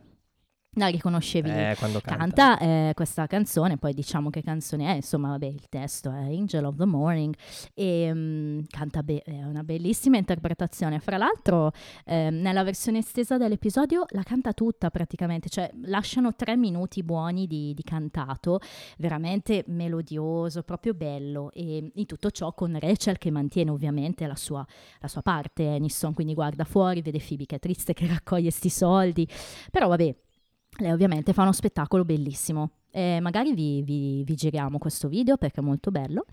la riconoscevi eh, quando canta. canta eh, questa canzone, poi diciamo che canzone è, insomma, vabbè, il testo è Angel of the Morning e mm, canta be- è una bellissima interpretazione. Fra l'altro, ehm, nella versione estesa dell'episodio la canta tutta praticamente, cioè lasciano tre minuti buoni di, di cantato, veramente melodioso, proprio bello e in tutto ciò con Rachel che mantiene ovviamente la sua, la sua parte, Aniston, quindi guarda fuori, vede Phoebe che è triste che raccoglie sti soldi, però vabbè, lei ovviamente fa uno spettacolo bellissimo. E magari vi, vi- vi giriamo questo video perché è molto bello.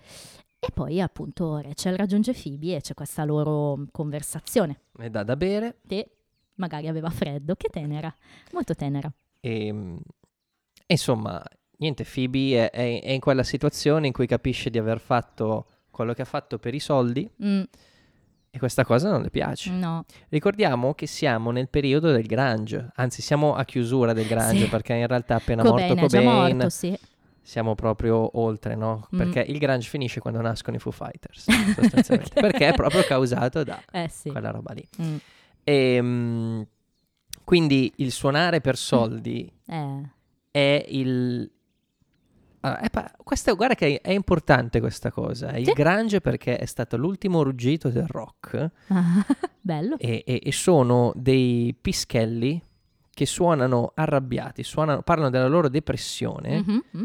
E poi appunto Rachel raggiunge Phoebe e c'è questa loro conversazione. E dà da bere Che magari aveva freddo, che tenera, molto tenera. e mm, e insomma, niente, Phoebe è, è- è in quella situazione in cui capisce di aver fatto quello che ha fatto per i soldi Mm, e questa cosa non le piace. no, Ricordiamo che siamo nel periodo del grunge, anzi siamo a chiusura del grunge Sì. perché in realtà appena Cobain morto è già Cobain morto, sì. siamo proprio oltre, no? Mm. Perché il grunge finisce quando nascono i Foo Fighters, sostanzialmente, perché è proprio causato da Eh sì. quella roba lì. Mm, E, mm, quindi il suonare per soldi eh. è il... Ah, è pa- questo, guarda che è importante questa cosa. Il Sì. grunge perché è stato l'ultimo ruggito del rock Bello. e, e- e sono dei pischelli che suonano arrabbiati, suonano- parlano della loro depressione Mhm, mm.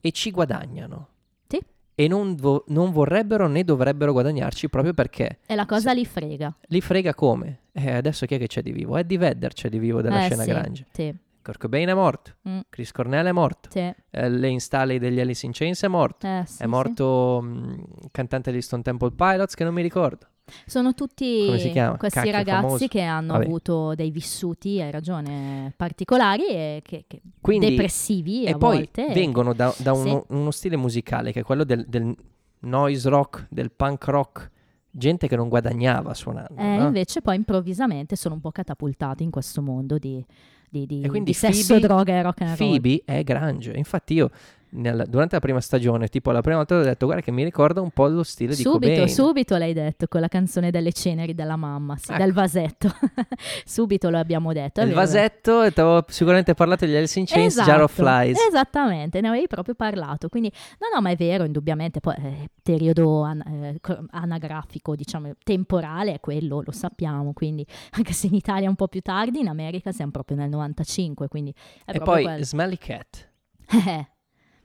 e ci guadagnano. Sì. E non, vo- non vorrebbero né dovrebbero guadagnarci proprio perché E la cosa li frega. li frega come? Eh, adesso chi è che c'è di vivo? Eddie Vedder c'è di vivo della Eh, scena sì, grunge. Sì, Kurt Cobain è morto, Mm. Chris Cornell è morto, sì, eh, Lane Staley degli Alice in Chains è morto, eh, sì, è morto mh, il cantante di Stone Temple Pilots che non mi ricordo. sì. Sono tutti questi Cacchio, ragazzi famoso. che hanno Vabbè. avuto dei vissuti, hai ragione, particolari e che, che- Quindi- depressivi E poi volte. vengono da, da Sì. uno, uno stile musicale che è quello del, del noise rock, del punk rock, gente che non guadagnava suonando. Eh, no? invece poi improvvisamente sono un po' catapultati in questo mondo di, di, di- E quindi di sesso, Phoebe- droga e rock and roll. Phoebe è grunge. Infatti io nel- durante la prima stagione, tipo la prima volta ho detto guarda che mi ricorda un po' lo stile di Subito, Cobain. subito l'hai detto con la canzone delle ceneri della mamma, sì, Ecco. del vasetto. subito lo abbiamo detto. Il vasetto, e ti avevo sicuramente parlato degli Alice in Chains, Jar of Esatto, Flies. Esattamente, ne avevi proprio parlato. Quindi, no, no, ma è vero, indubbiamente. Poi, eh, periodo an- eh, co- anagrafico, diciamo, temporale è quello, lo sappiamo. Quindi, anche se in Italia è un po' più tardi, in America siamo proprio nel 95. Quindi, E poi quello. Smelly Cat.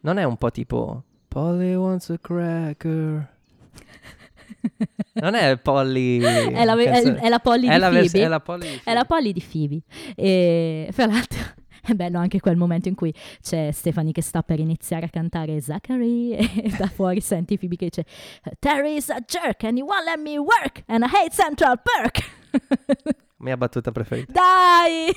Non è un po' tipo Polly wants a cracker. Non è Polly... è, la, è- è la Polly è di la, Phoebe. vers- è la Polly di È la Polly di Phoebe. E fra l'altro è bello anche quel momento in cui c'è Stephanie che sta per iniziare a cantare Zachary e da fuori senti Phoebe che dice Terry is a jerk and he won't let me work and I hate Central Perk. Mia battuta preferita. Dai!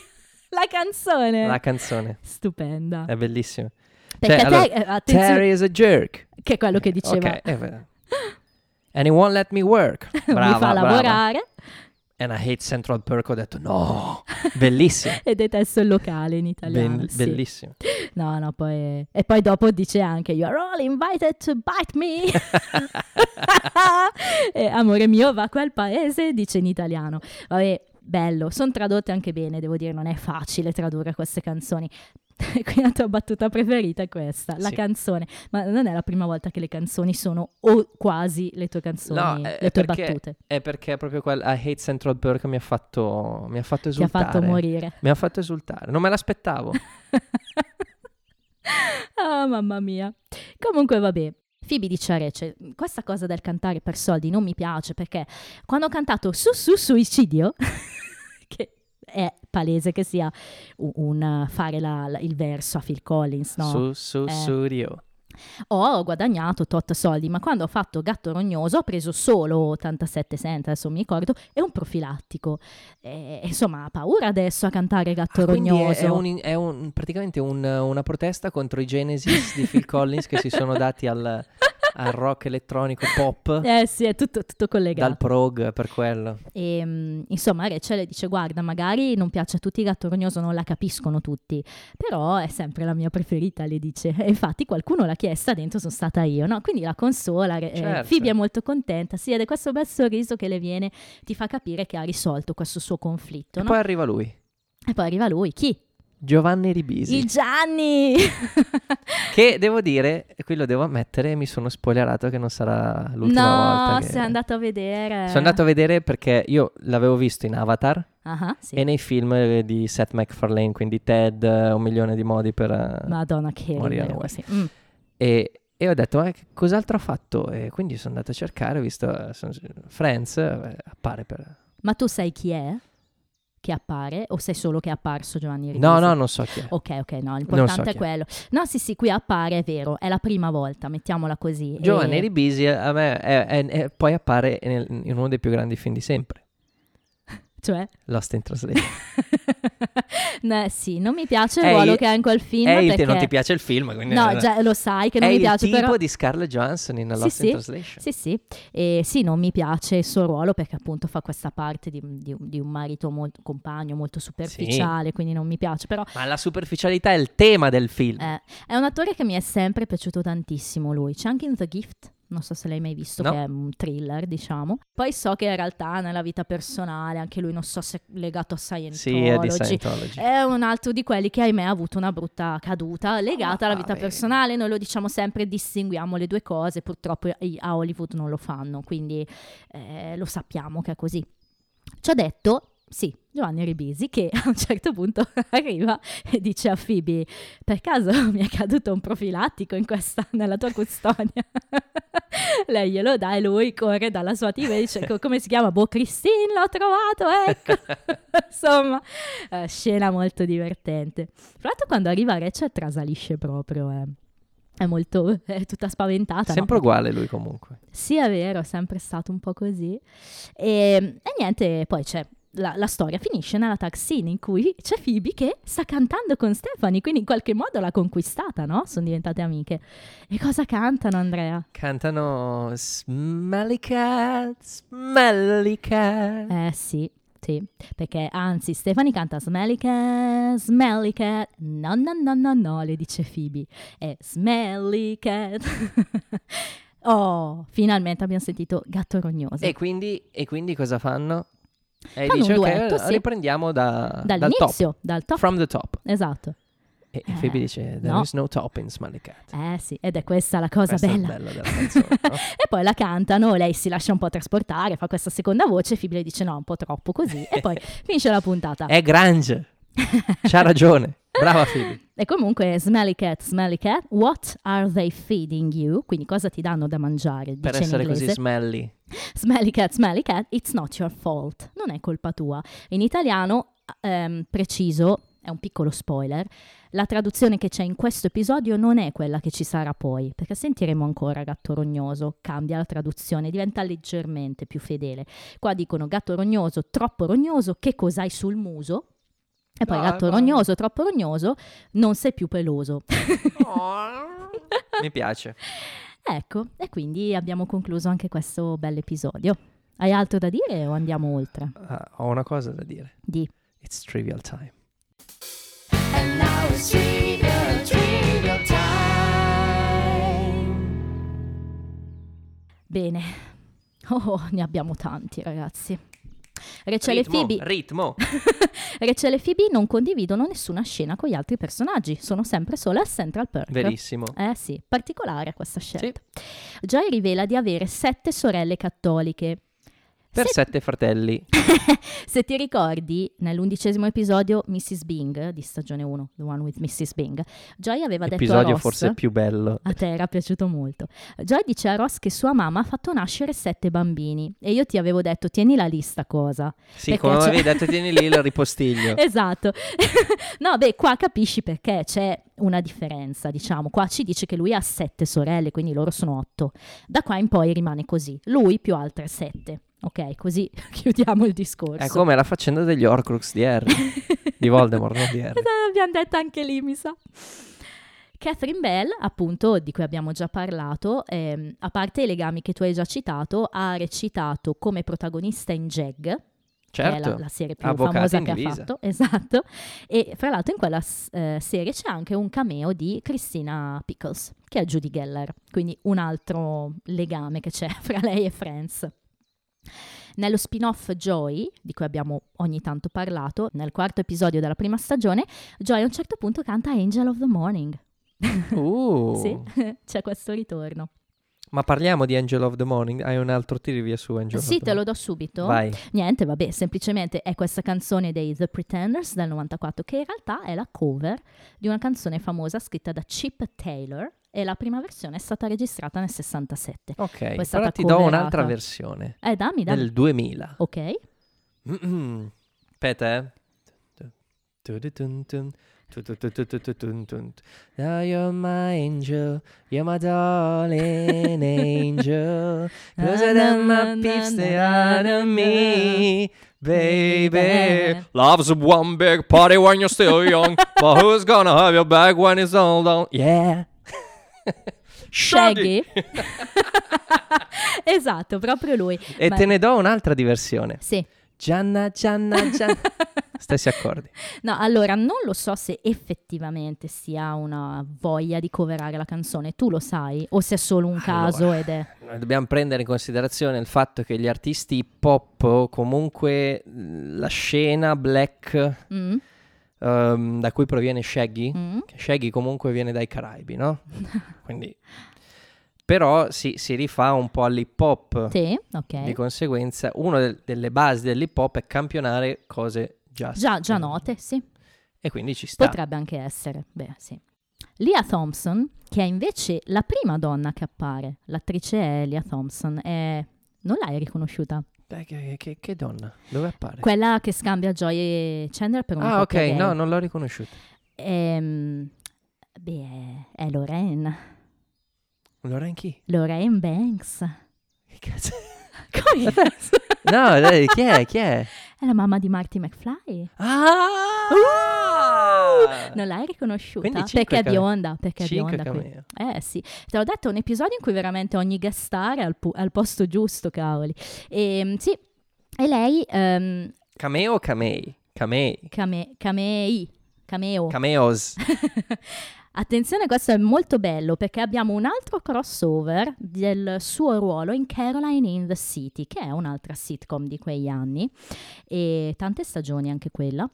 La canzone! La canzone. Stupenda. È bellissima. Perché cioè, te, allora, eh, Terry is a jerk. che è quello che diceva Ok, è vero. And he won't let me work. Brava, mi fa brava. lavorare And I hate Central Perk. Ho detto no. Bellissimo. e detesto il locale in italiano. Ben- sì. Bellissimo. No, no, poi... E poi dopo dice anche You are all invited to bite me. e, amore mio, va a quel paese, dice in italiano. Vabbè, bello. Sono tradotte anche bene, devo dire, non è facile tradurre queste canzoni. Quindi la tua battuta preferita è questa, la Sì. canzone. Ma non è la prima volta che le canzoni sono o quasi le tue canzoni, No, le tue perché- battute. È perché proprio quel I hate Central Perk mi ha fatto, mi ha fatto Ti ha esultare. fatto morire. Mi ha fatto esultare. Non me l'aspettavo. Ah, mamma mia. Comunque, vabbè. Phoebe dice a Rachel, questa cosa del cantare per soldi non mi piace perché quando ho cantato su su suicidio, che è palese che sia un, un, fare la- la- il verso a Phil Collins, no? Su, su, Eh. studio. ho guadagnato tot soldi, ma quando ho fatto gatto rognoso ho preso solo 87 cent, adesso mi ricordo, e un profilattico. E, insomma, ha paura adesso a cantare gatto Ah, Quindi è, rognoso. è un- è un- praticamente un- una protesta contro i Genesis di Phil Collins che si sono dati al, al rock elettronico pop. Eh sì, è tutto, tutto collegato. Dal prog per quello. E mm, insomma, Rachel dice: Guarda, magari non piace a tutti Gatto Rognoso, non la capiscono tutti, però è sempre la mia preferita. Le dice, e infatti qualcuno l'ha chiesta, dentro sono stata io, no? Quindi la consola. eh, Certo. Phoebe è molto contenta, sì, ed è questo bel sorriso che le viene, ti fa capire che ha risolto questo suo conflitto, E no? poi arriva lui, E poi arriva lui, chi? Giovanni Ribisi. Il Gianni! Che devo dire, e qui lo devo ammettere, mi sono spoilerato che non sarà l'ultima no, volta. che- sei andato a vedere. Sono andato a vedere perché io l'avevo visto in Avatar Ah, sì. e nei film eh, di Seth MacFarlane, quindi Ted, eh, un milione di modi per... eh, Madonna, che Morire sì. Mm. E, e ho detto, ma cos'altro ha fatto? E quindi sono andato a cercare, ho visto sono- Friends, appare per... Ma tu sai chi è che appare o sai solo che è apparso Giovanni Ribisi? No, no, non so chi è. Ok, ok, no, l'importante so è. quello. No, sì, sì, qui appare, è vero, è la prima volta, mettiamola così. Giovanni E- Ribisi a me è- è- è- poi appare nel- in uno dei più grandi film di sempre, Cioè? Lost in Translation. No, sì, non mi piace il È ruolo il- che ha in quel film È il- perché... non ti piace il film, quindi No, già lo sai che non è mi il piace, tipo però... di Scarlett Johansson in Sì, Lost sì. in Translation. Sì, sì, e sì, non mi piace il suo ruolo perché appunto fa questa parte di, di un- di un marito molto compagno, molto superficiale, quindi non mi piace, però Ma la superficialità è il tema del film. eh, è un attore che mi è sempre piaciuto tantissimo lui. C'è anche in The Gift, non so se l'hai mai visto, No. che è un thriller, diciamo. Poi so che in realtà nella vita personale, anche lui non so se è legato a Scientology. sì, è di Scientology. È un altro di quelli che ahimè ha avuto una brutta caduta legata alla vita Ah, beh. personale. Noi lo diciamo sempre, distinguiamo le due cose. Purtroppo a Hollywood non lo fanno, quindi eh, lo sappiamo che è così. Ci ha detto, sì, Giovanni Ribisi, che a un certo punto arriva e dice a Phoebe, per caso mi è caduto un profilattico in questa, nella tua custodia? Lei glielo dà e lui corre dalla sua team e dice, "Co- come si chiama? Boh, Christine, l'ho trovato, ecco. Insomma, eh, scena molto divertente. Fra l'altro quando arriva Rachel trasalisce proprio, eh. È molto, è tutta spaventata. no? Sempre uguale lui comunque. Sì, è vero, è sempre stato un po' così. E, e niente, poi c'è. La, la storia finisce nella tag scene in cui c'è Phoebe che sta cantando con Stephanie, quindi in qualche modo l'ha conquistata, no? Sono diventate amiche. E cosa cantano, Andrea? Cantano Smelly Cat, Smelly Cat. Eh sì, sì, perché anzi Stephanie canta Smelly Cat, Smelly Cat, no no no no no, le dice Phoebe, è Smelly Cat. oh, finalmente abbiamo sentito Gatto Rognoso. E quindi, e quindi cosa fanno? E Fanno dice un ok, duetto, sì. riprendiamo da, dal top. Dall'inizio, dal top. From the top. Esatto. E, e Eh, Phoebe dice there no. is no top in Smelly Cat. Eh sì, ed è questa la cosa il bella. bello della canzone. no? E poi la cantano, lei si lascia un po' trasportare, fa questa seconda voce, Phoebe le dice no, un po' troppo così, e poi finisce la puntata. È Grange. C'ha ragione. Brava Phoebe. E comunque, smelly cat, smelly cat, what are they feeding you? Quindi cosa ti danno da mangiare? Per Dice in essere così smelly. smelly cat, smelly cat, it's not your fault. Non è colpa tua. In italiano, ehm, preciso, è un piccolo spoiler, la traduzione che c'è in questo episodio non è quella che ci sarà poi, perché sentiremo ancora gatto rognoso, cambia la traduzione, diventa leggermente più fedele. Qua dicono gatto rognoso, troppo rognoso, che cos'hai sul muso? E poi No, gatto no. rognoso, troppo rognoso, non sei più peloso. Mi piace. ecco, e quindi abbiamo concluso anche questo bell'episodio. Hai altro da dire o andiamo oltre? Ah, ho una cosa da dire. Di. It's trivial time. And now it's trivial, trivial time. Bene. Oh, ne abbiamo tanti, ragazzi. Rachel e Ritmo, Phoebe ritmo. Rachel e Phoebe non condividono nessuna scena con gli altri personaggi, sono sempre sole al Central Perk. Verissimo. Eh sì, particolare questa scelta. Joy rivela di avere sette sorelle cattoliche. Per Se- sette fratelli. Se ti ricordi, nell'undicesimo episodio Mrs. Bing di stagione 1, The One with Mrs. Bing, Joy aveva detto a Episodio Ross... forse più bello. A te era piaciuto molto. Joy dice a Ross che sua mamma ha fatto nascere sette bambini e io ti avevo detto tieni la lista cosa. Sì, come c'è- avevi detto, tieni lì il ripostiglio. Esatto. no, beh, qua capisci perché c'è una differenza, diciamo. Qua ci dice che lui ha sette sorelle, quindi loro sono otto. Da qua in poi rimane così. Lui più altre sette. Ok, così chiudiamo il discorso. È come la faccenda degli Horcrux di Harry. di Voldemort, non di Harry. L'abbiamo detto anche lì, mi sa. Catherine Bell, appunto, di cui abbiamo già parlato, ehm, a parte i legami che tu hai già citato, ha recitato come protagonista in Jag, che è Certo. la, la serie più Avvocati famosa che ha fatto. Esatto. E fra l'altro in quella eh, serie c'è anche un cameo di Christina Pickles, che è Judy Geller, quindi un altro legame che c'è fra lei e Friends. Nello spin-off Joy, di cui abbiamo ogni tanto parlato, nel quarto episodio della prima stagione, Joy a un certo punto canta Angel of the Morning. Uh. Sì, c'è questo ritorno. Ma parliamo di Angel of the Morning. Hai un altro trivia su Angel sì, of the te lo Morning? do subito. Vai. Niente, vabbè, semplicemente è questa canzone dei The Pretenders del 94 che in realtà è la cover di una canzone famosa scritta da Chip Taylor e la prima versione è stata registrata nel 67. Ok, è però ti do coverata. un'altra versione. Eh, dammi, dammi. Del 2000. Ok. Aspetta, eh. Now you're my angel, you're my darling angel. Closer than my peeps, they are to me. Baby, love's one big party when you're still young. But who's gonna have your back when it's all done? Yeah. Shaggy. esatto, proprio lui. E Ma- te ne do un'altra diversione. Sì. Gianna, Gianna, Gianna. Stessi accordi. No, allora non lo so se effettivamente si ha una voglia di coverare la canzone, tu lo sai, o se è solo un caso ed è... Noi dobbiamo prendere in considerazione il fatto che gli artisti pop o comunque la scena black Mm? ehm, da cui proviene Shaggy, Mm? Shaggy comunque viene dai Caraibi, no? Quindi però si, si rifà un po' all'hip hop. Sì, ok. Di conseguenza, una del- delle basi dell'hip hop è campionare cose già, Già, già note, sì. E quindi ci sta. Potrebbe anche essere, beh, sì. Leah Thompson, che è invece la prima donna che appare, l'attrice è Leah Thompson, è... non l'hai riconosciuta? Dai, che, che- che donna? Dove appare? Quella che scambia Joy e Chandler per una ah, ok, no, non l'ho riconosciuta. Ehm, beh, è Lorraine. In chi? Lorraine Banks. Che cazzo? Come? No, dai, chi è? Chi è? È la mamma di Marty McFly. Ah! Non l'hai riconosciuta? Perché è bionda, perché è bionda qui. Eh sì, te l'ho detto, è un episodio in cui veramente ogni guest star è al, pu- al posto giusto, cavoli. E sì, e lei, ehm, Cameo o camei? Camei. came- camei, cameo. Cameos. Attenzione, questo è molto bello perché abbiamo un altro crossover del suo ruolo in Caroline in the City, che è un'altra sitcom di quegli anni e tante stagioni anche quella.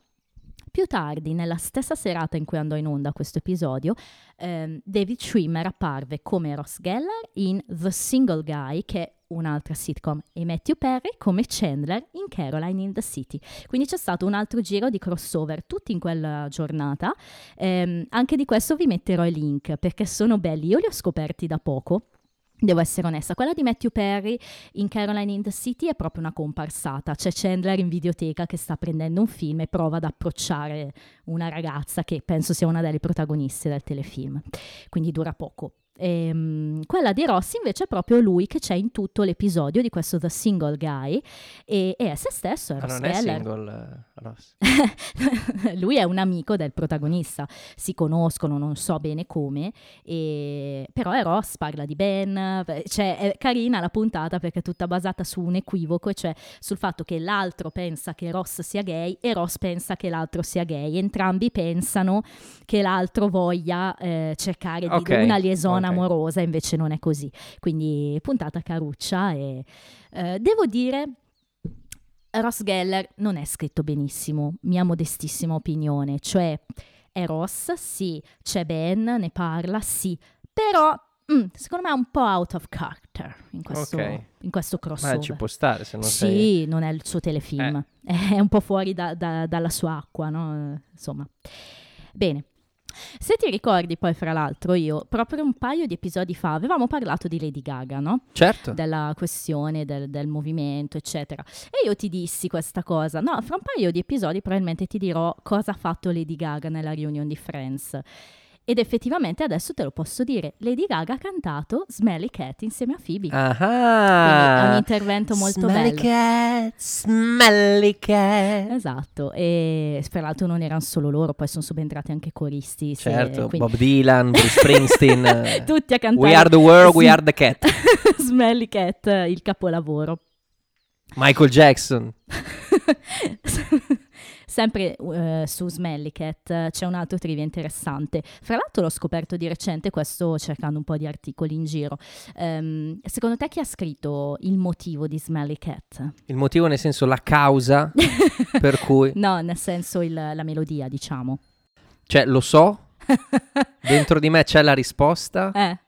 Più tardi, nella stessa serata in cui andò in onda questo episodio, ehm, David Schwimmer apparve come Ross Geller in The Single Guy, che un'altra sitcom, e Matthew Perry come Chandler in Caroline in the City. Quindi c'è stato un altro giro di crossover tutti in quella giornata. Ehm, anche di questo vi metterò i link perché sono belli. Io li ho scoperti da poco. Devo essere onesta, quella di Matthew Perry in Caroline in the City è proprio una comparsata. C'è Chandler in videoteca che sta prendendo un film e prova ad approcciare una ragazza che penso sia una delle protagoniste del telefilm, quindi dura poco. Ehm, quella di Ross invece è proprio lui che c'è in tutto l'episodio di questo The Single Guy e, e è se stesso, è Ross non è Geller. single, eh, Ross. lui è un amico del protagonista, si conoscono, non so bene come, e- però è Ross, parla di Ben, cioè è carina la puntata perché è tutta basata su un equivoco, cioè sul fatto che l'altro pensa che Ross sia gay e Ross pensa che l'altro sia gay, entrambi pensano che l'altro voglia eh, cercare di Ok, una liaison ok. amorosa, invece non è così, quindi puntata caruccia e eh, devo dire... Ross Geller non è scritto benissimo, mia modestissima opinione, cioè è Ross, sì, c'è Ben, ne parla, sì, però mm, secondo me è un po' out of character in questo, Ok. in questo crossover. Ma ci può stare se non sì, sei... Eh. non è il suo telefilm, è un po' fuori da- da- dalla sua acqua, no? Eh, Insomma. Bene. Se ti ricordi poi, fra l'altro, io proprio un paio di episodi fa avevamo parlato di Lady Gaga, no? Certo. della questione del, del movimento, eccetera. E io ti dissi questa cosa. No, fra un paio di episodi probabilmente ti dirò cosa ha fatto Lady Gaga nella reunion di Friends. Ed effettivamente adesso te lo posso dire. Lady Gaga ha cantato Smelly Cat insieme a Phoebe. È un Ah. intervento molto smelly bello. cat, smelly cat. Esatto, e fra l'altro non erano solo loro, poi sono subentrati anche coristi. se- Certo, quindi- Bob Dylan, Bruce Springsteen. eh, Tutti a cantare we are the world, we are the cat. Smelly Cat, il capolavoro. Michael Jackson. Sempre eh, su Smelly Cat eh, c'è un altro trivia interessante. Fra l'altro l'ho scoperto di recente, questo cercando un po' di articoli in giro. Ehm, secondo te chi ha scritto il motivo di Smelly Cat? Il motivo nel senso la causa per cui... No, nel senso il- la melodia, diciamo. Cioè, lo so, dentro di me c'è la risposta. eh,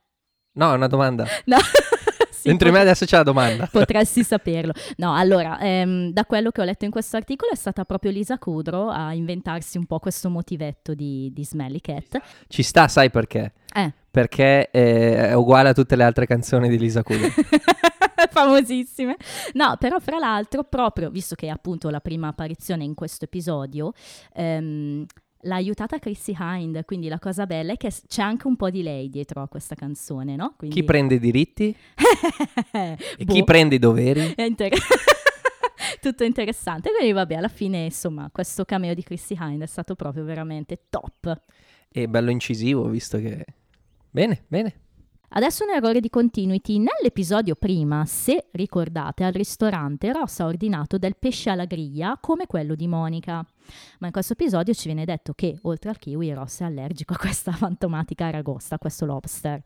No, è una domanda. no. Dentro di me adesso c'è la domanda. Potresti saperlo. No, allora, ehm, da quello che ho letto in questo articolo è stata proprio Lisa Kudrow a inventarsi un po' questo motivetto di, di Smelly Cat. Ci sta, sai perché? Eh. Perché eh, è uguale a tutte le altre canzoni di Lisa Kudrow. famosissime. No, però fra l'altro, proprio visto che è appunto la prima apparizione in questo episodio, ehm, l'ha aiutata Chrissy Hind, quindi la cosa bella è che c'è anche un po' di lei dietro a questa canzone, no? Quindi... Chi prende i diritti e Boh, chi prende i doveri? è inter- Tutto interessante. Quindi vabbè, alla fine, insomma, questo cameo di Chrissy Hind è stato proprio veramente top. E bello incisivo, visto che... Bene, bene. Adesso un errore di continuity. Nell'episodio prima, se ricordate, al ristorante Ross ha ordinato del pesce alla griglia come quello di Monica. Ma in questo episodio ci viene detto che, oltre al kiwi, Ross è allergico a questa fantomatica aragosta, a questo lobster.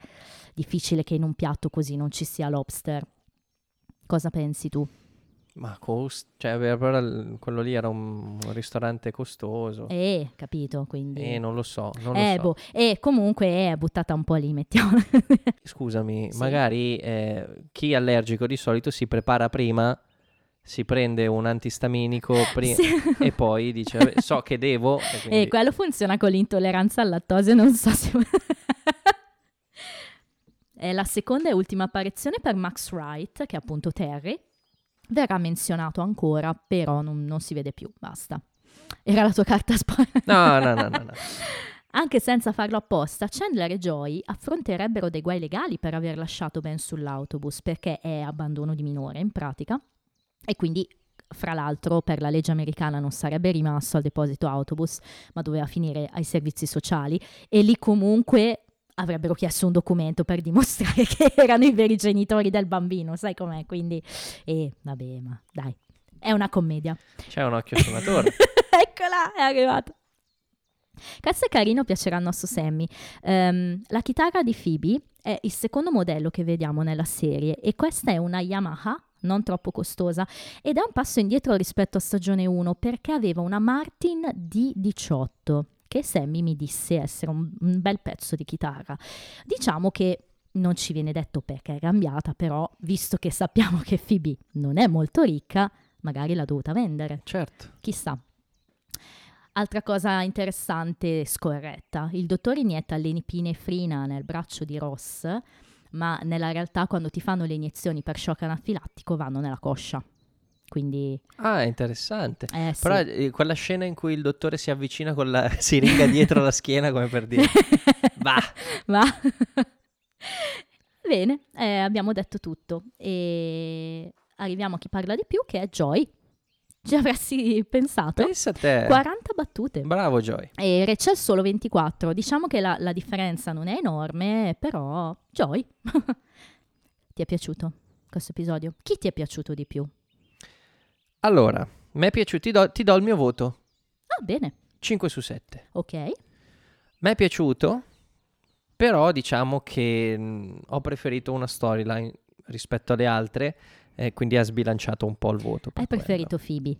Difficile che in un piatto così non ci sia lobster. Cosa pensi tu? Ma cost... Cioè, il- quello lì era un, un ristorante costoso. Eh, capito, quindi... Eh, non lo so, non eh, lo so. boh, e comunque è buttata un po' lì, mettiamo. Scusami, Sì. magari eh, chi è allergico di solito si prepara prima, si prende un antistaminico pri- Sì. e poi dice, "Vabbè, so che devo... E quindi- quello funziona con l'intolleranza al lattosio, non so se... È la seconda e ultima apparizione per Max Wright, che è appunto Terry. Verrà menzionato ancora, però non, non si vede più, basta. Era la tua carta spoiler. No, no, no, no, no. Anche senza farlo apposta, Chandler e Joy affronterebbero dei guai legali per aver lasciato Ben sull'autobus, perché è abbandono di minore in pratica. E quindi, fra l'altro, per la legge americana non sarebbe rimasto al deposito autobus, ma doveva finire ai servizi sociali. E lì comunque avrebbero chiesto un documento per dimostrare che erano i veri genitori del bambino, sai com'è? Quindi, eh, vabbè, ma dai, è una commedia. C'è un occhio sulla torre. Eccola, è arrivata. Questo è carino, piacerà al nostro Sammy. Ehm, la chitarra di Phoebe è il secondo modello che vediamo nella serie e questa è una Yamaha non troppo costosa ed è un passo indietro rispetto a stagione 1 perché aveva una Martin D18 che Sammy mi disse essere un, un bel pezzo di chitarra. Diciamo che non ci viene detto perché è cambiata, però visto che sappiamo che Phoebe non è molto ricca, magari l'ha dovuta vendere. certo. Chissà. Altra cosa interessante e scorretta, il dottor inietta lenipinefrina nel braccio di Ross ma nella realtà quando ti fanno le iniezioni per shock anafilattico vanno nella coscia. Quindi, Ah, interessante. eh sì. Però eh, quella scena in cui il dottore si avvicina con la siringa dietro la schiena come per dire va. Ma bene, eh, abbiamo detto tutto e arriviamo a chi parla di più che è Joy. Ci avresti pensato? Pensa a te. 40 battute. Bravo Joy. E Rachel solo 24. Diciamo che la, la differenza non è enorme, però Joy. ti è piaciuto questo episodio? Chi ti è piaciuto di più? Allora, mi è piaciuto, ti do, ti do il mio voto. Ah, bene, 5 su 7. ok. Mi è piaciuto, però diciamo che mh, ho preferito una storyline rispetto alle altre, e quindi ha sbilanciato un po' il voto. Hai quello. preferito Phoebe?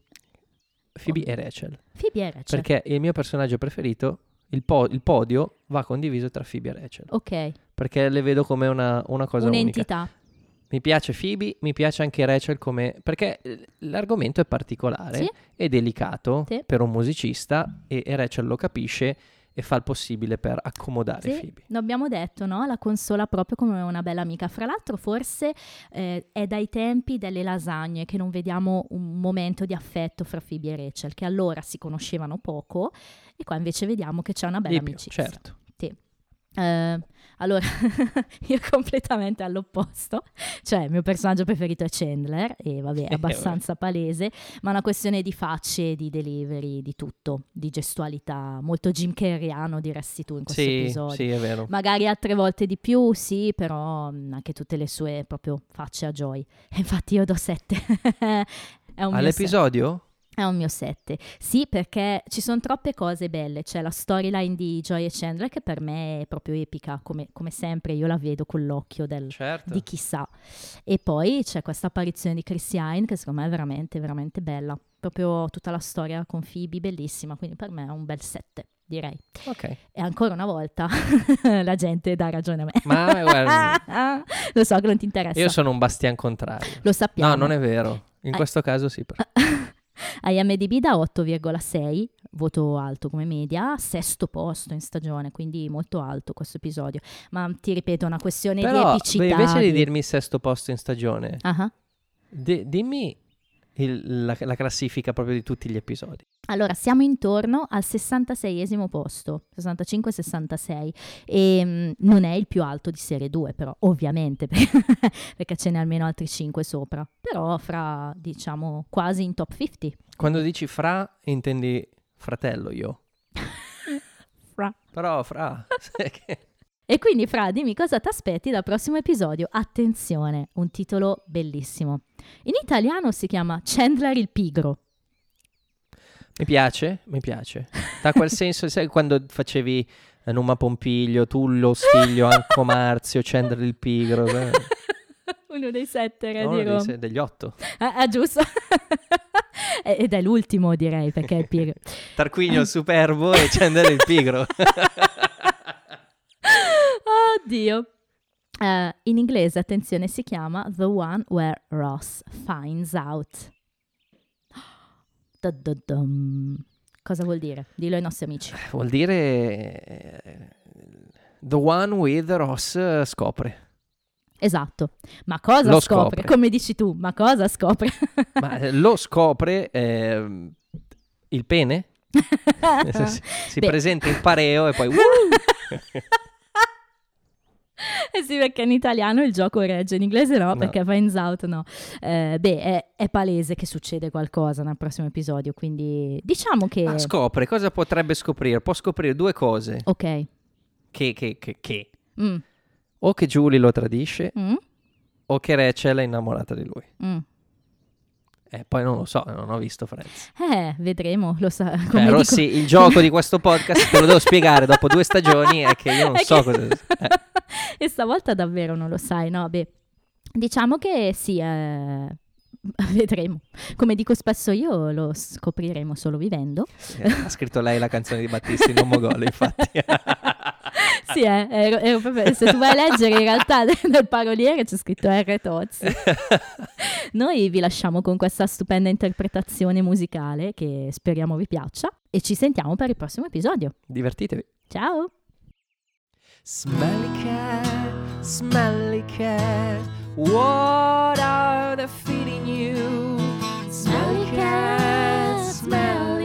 Phoebe e Rachel. Phoebe e Rachel. Perché il mio personaggio preferito, il, po- il podio, va condiviso tra Phoebe e Rachel. Ok, Perché le vedo come una, una cosa unica. Mi piace Phoebe, mi piace anche Rachel come... perché l'argomento è particolare Sì. e delicato Sì. per un musicista e, e Rachel lo capisce e fa il possibile per accomodare Sì, Phoebe. lo abbiamo detto, no? La consola proprio come una bella amica. Fra l'altro, forse eh, è dai tempi delle lasagne che non vediamo un momento di affetto fra Phoebe e Rachel, che allora si conoscevano poco, e qua invece vediamo che c'è una bella Di più, amicizia. certo. Eh, allora, io completamente all'opposto, cioè il mio personaggio preferito è Chandler e vabbè è abbastanza palese, ma è una questione di facce, di delivery, di tutto, di gestualità, molto Jim Carreyano diresti tu in questo Sì, episodio. sì, è vero. Magari altre volte di più, sì, però mh, anche tutte le sue proprio facce a Joy. E infatti io do 7. è un mio All'episodio? È un mio 7. Sì, perché ci sono troppe cose belle. C'è la storyline di Joy e Chandler che per me è proprio epica, come, come sempre io la vedo con l'occhio del, Certo. di chissà. E poi c'è questa apparizione di Chris Hine che secondo me è veramente, veramente bella. Proprio tutta la storia con Phoebe, bellissima. Quindi per me è un bel 7, direi. Ok. E ancora una volta la gente dà ragione a me. Ma guarda, Lo so che non ti interessa. io sono un bastian contrario. Lo sappiamo. No, non è vero. In Ah. questo caso sì. però. IMDB da 8,6, voto alto come media, sesto posto in stagione, quindi molto alto questo episodio. Ma ti ripeto, è una questione di Però, epicità. beh, invece di di- dirmi sesto posto in stagione, ah. di- dimmi il- la, la classifica proprio di tutti gli episodi. Allora, siamo intorno al 66esimo posto, 65-66, e mm, non è il più alto di serie 2, però, ovviamente, perché ce n'è almeno altri 5 sopra, però fra, diciamo, quasi in top 50. Quando dici fra, intendi fratello io. Fra. Però fra... sai che- E quindi, Fra, dimmi cosa ti aspetti dal prossimo episodio. Attenzione, un titolo bellissimo. In italiano si chiama Chandler il Pigro. mi piace, mi piace. Da quel senso, sai quando facevi eh, Numa Pompiglio, Tullo, Stiglio, Anco Marzio, Chandler il Pigro, eh, Uno dei sette re uno di Roma. degli otto. Ah, ah, giusto. Ed è l'ultimo, direi, perché è il Pigro. Tarquinio il Superbo e Chandler il Pigro. Oddio. Eh, in inglese, attenzione, si chiama The One Where Ross Finds Out. Da-da-dum. Cosa vuol dire? Dillo ai nostri amici. Vuol dire... eh, The one with Ross eh, scopre. Esatto. Ma cosa Lo scopre? scopre. Come dici tu, ma cosa scopre? Ma eh, lo scopre ehm, il pene? Si Beh. presenta in pareo e poi... uh, Eh sì, perché in italiano il gioco regge, in inglese no, No. perché finds out no. Eh, beh, è, è palese che succede qualcosa nel prossimo episodio, quindi diciamo che... ah, scopre, cosa potrebbe scoprire? Può scoprire due cose. ok. Che, che, che, che. Mm, O che Julie lo tradisce mm, o che Rachel è innamorata di lui. mm. Eh, poi non lo so, non ho visto Friends. Eh, vedremo, lo sa. Come dico- Rossi, il gioco di questo podcast te lo devo spiegare dopo due stagioni è che io non È so che- cosa... eh. e stavolta davvero non lo sai, no? Beh, diciamo che sì, eh, vedremo. Come dico spesso io, lo scopriremo solo vivendo. Eh, ha scritto lei la canzone di Battisti, non Mogol, infatti. Tozzi, eh. Ero, ero proprio, se tu vai a leggere in realtà nel paroliere c'è scritto R. Tozzi. Noi vi lasciamo con questa stupenda interpretazione musicale che speriamo vi piaccia e ci sentiamo per il prossimo episodio. Divertitevi. Ciao. Smelly cat, smelly cat, what are they feeding you? Smelly cat, smelly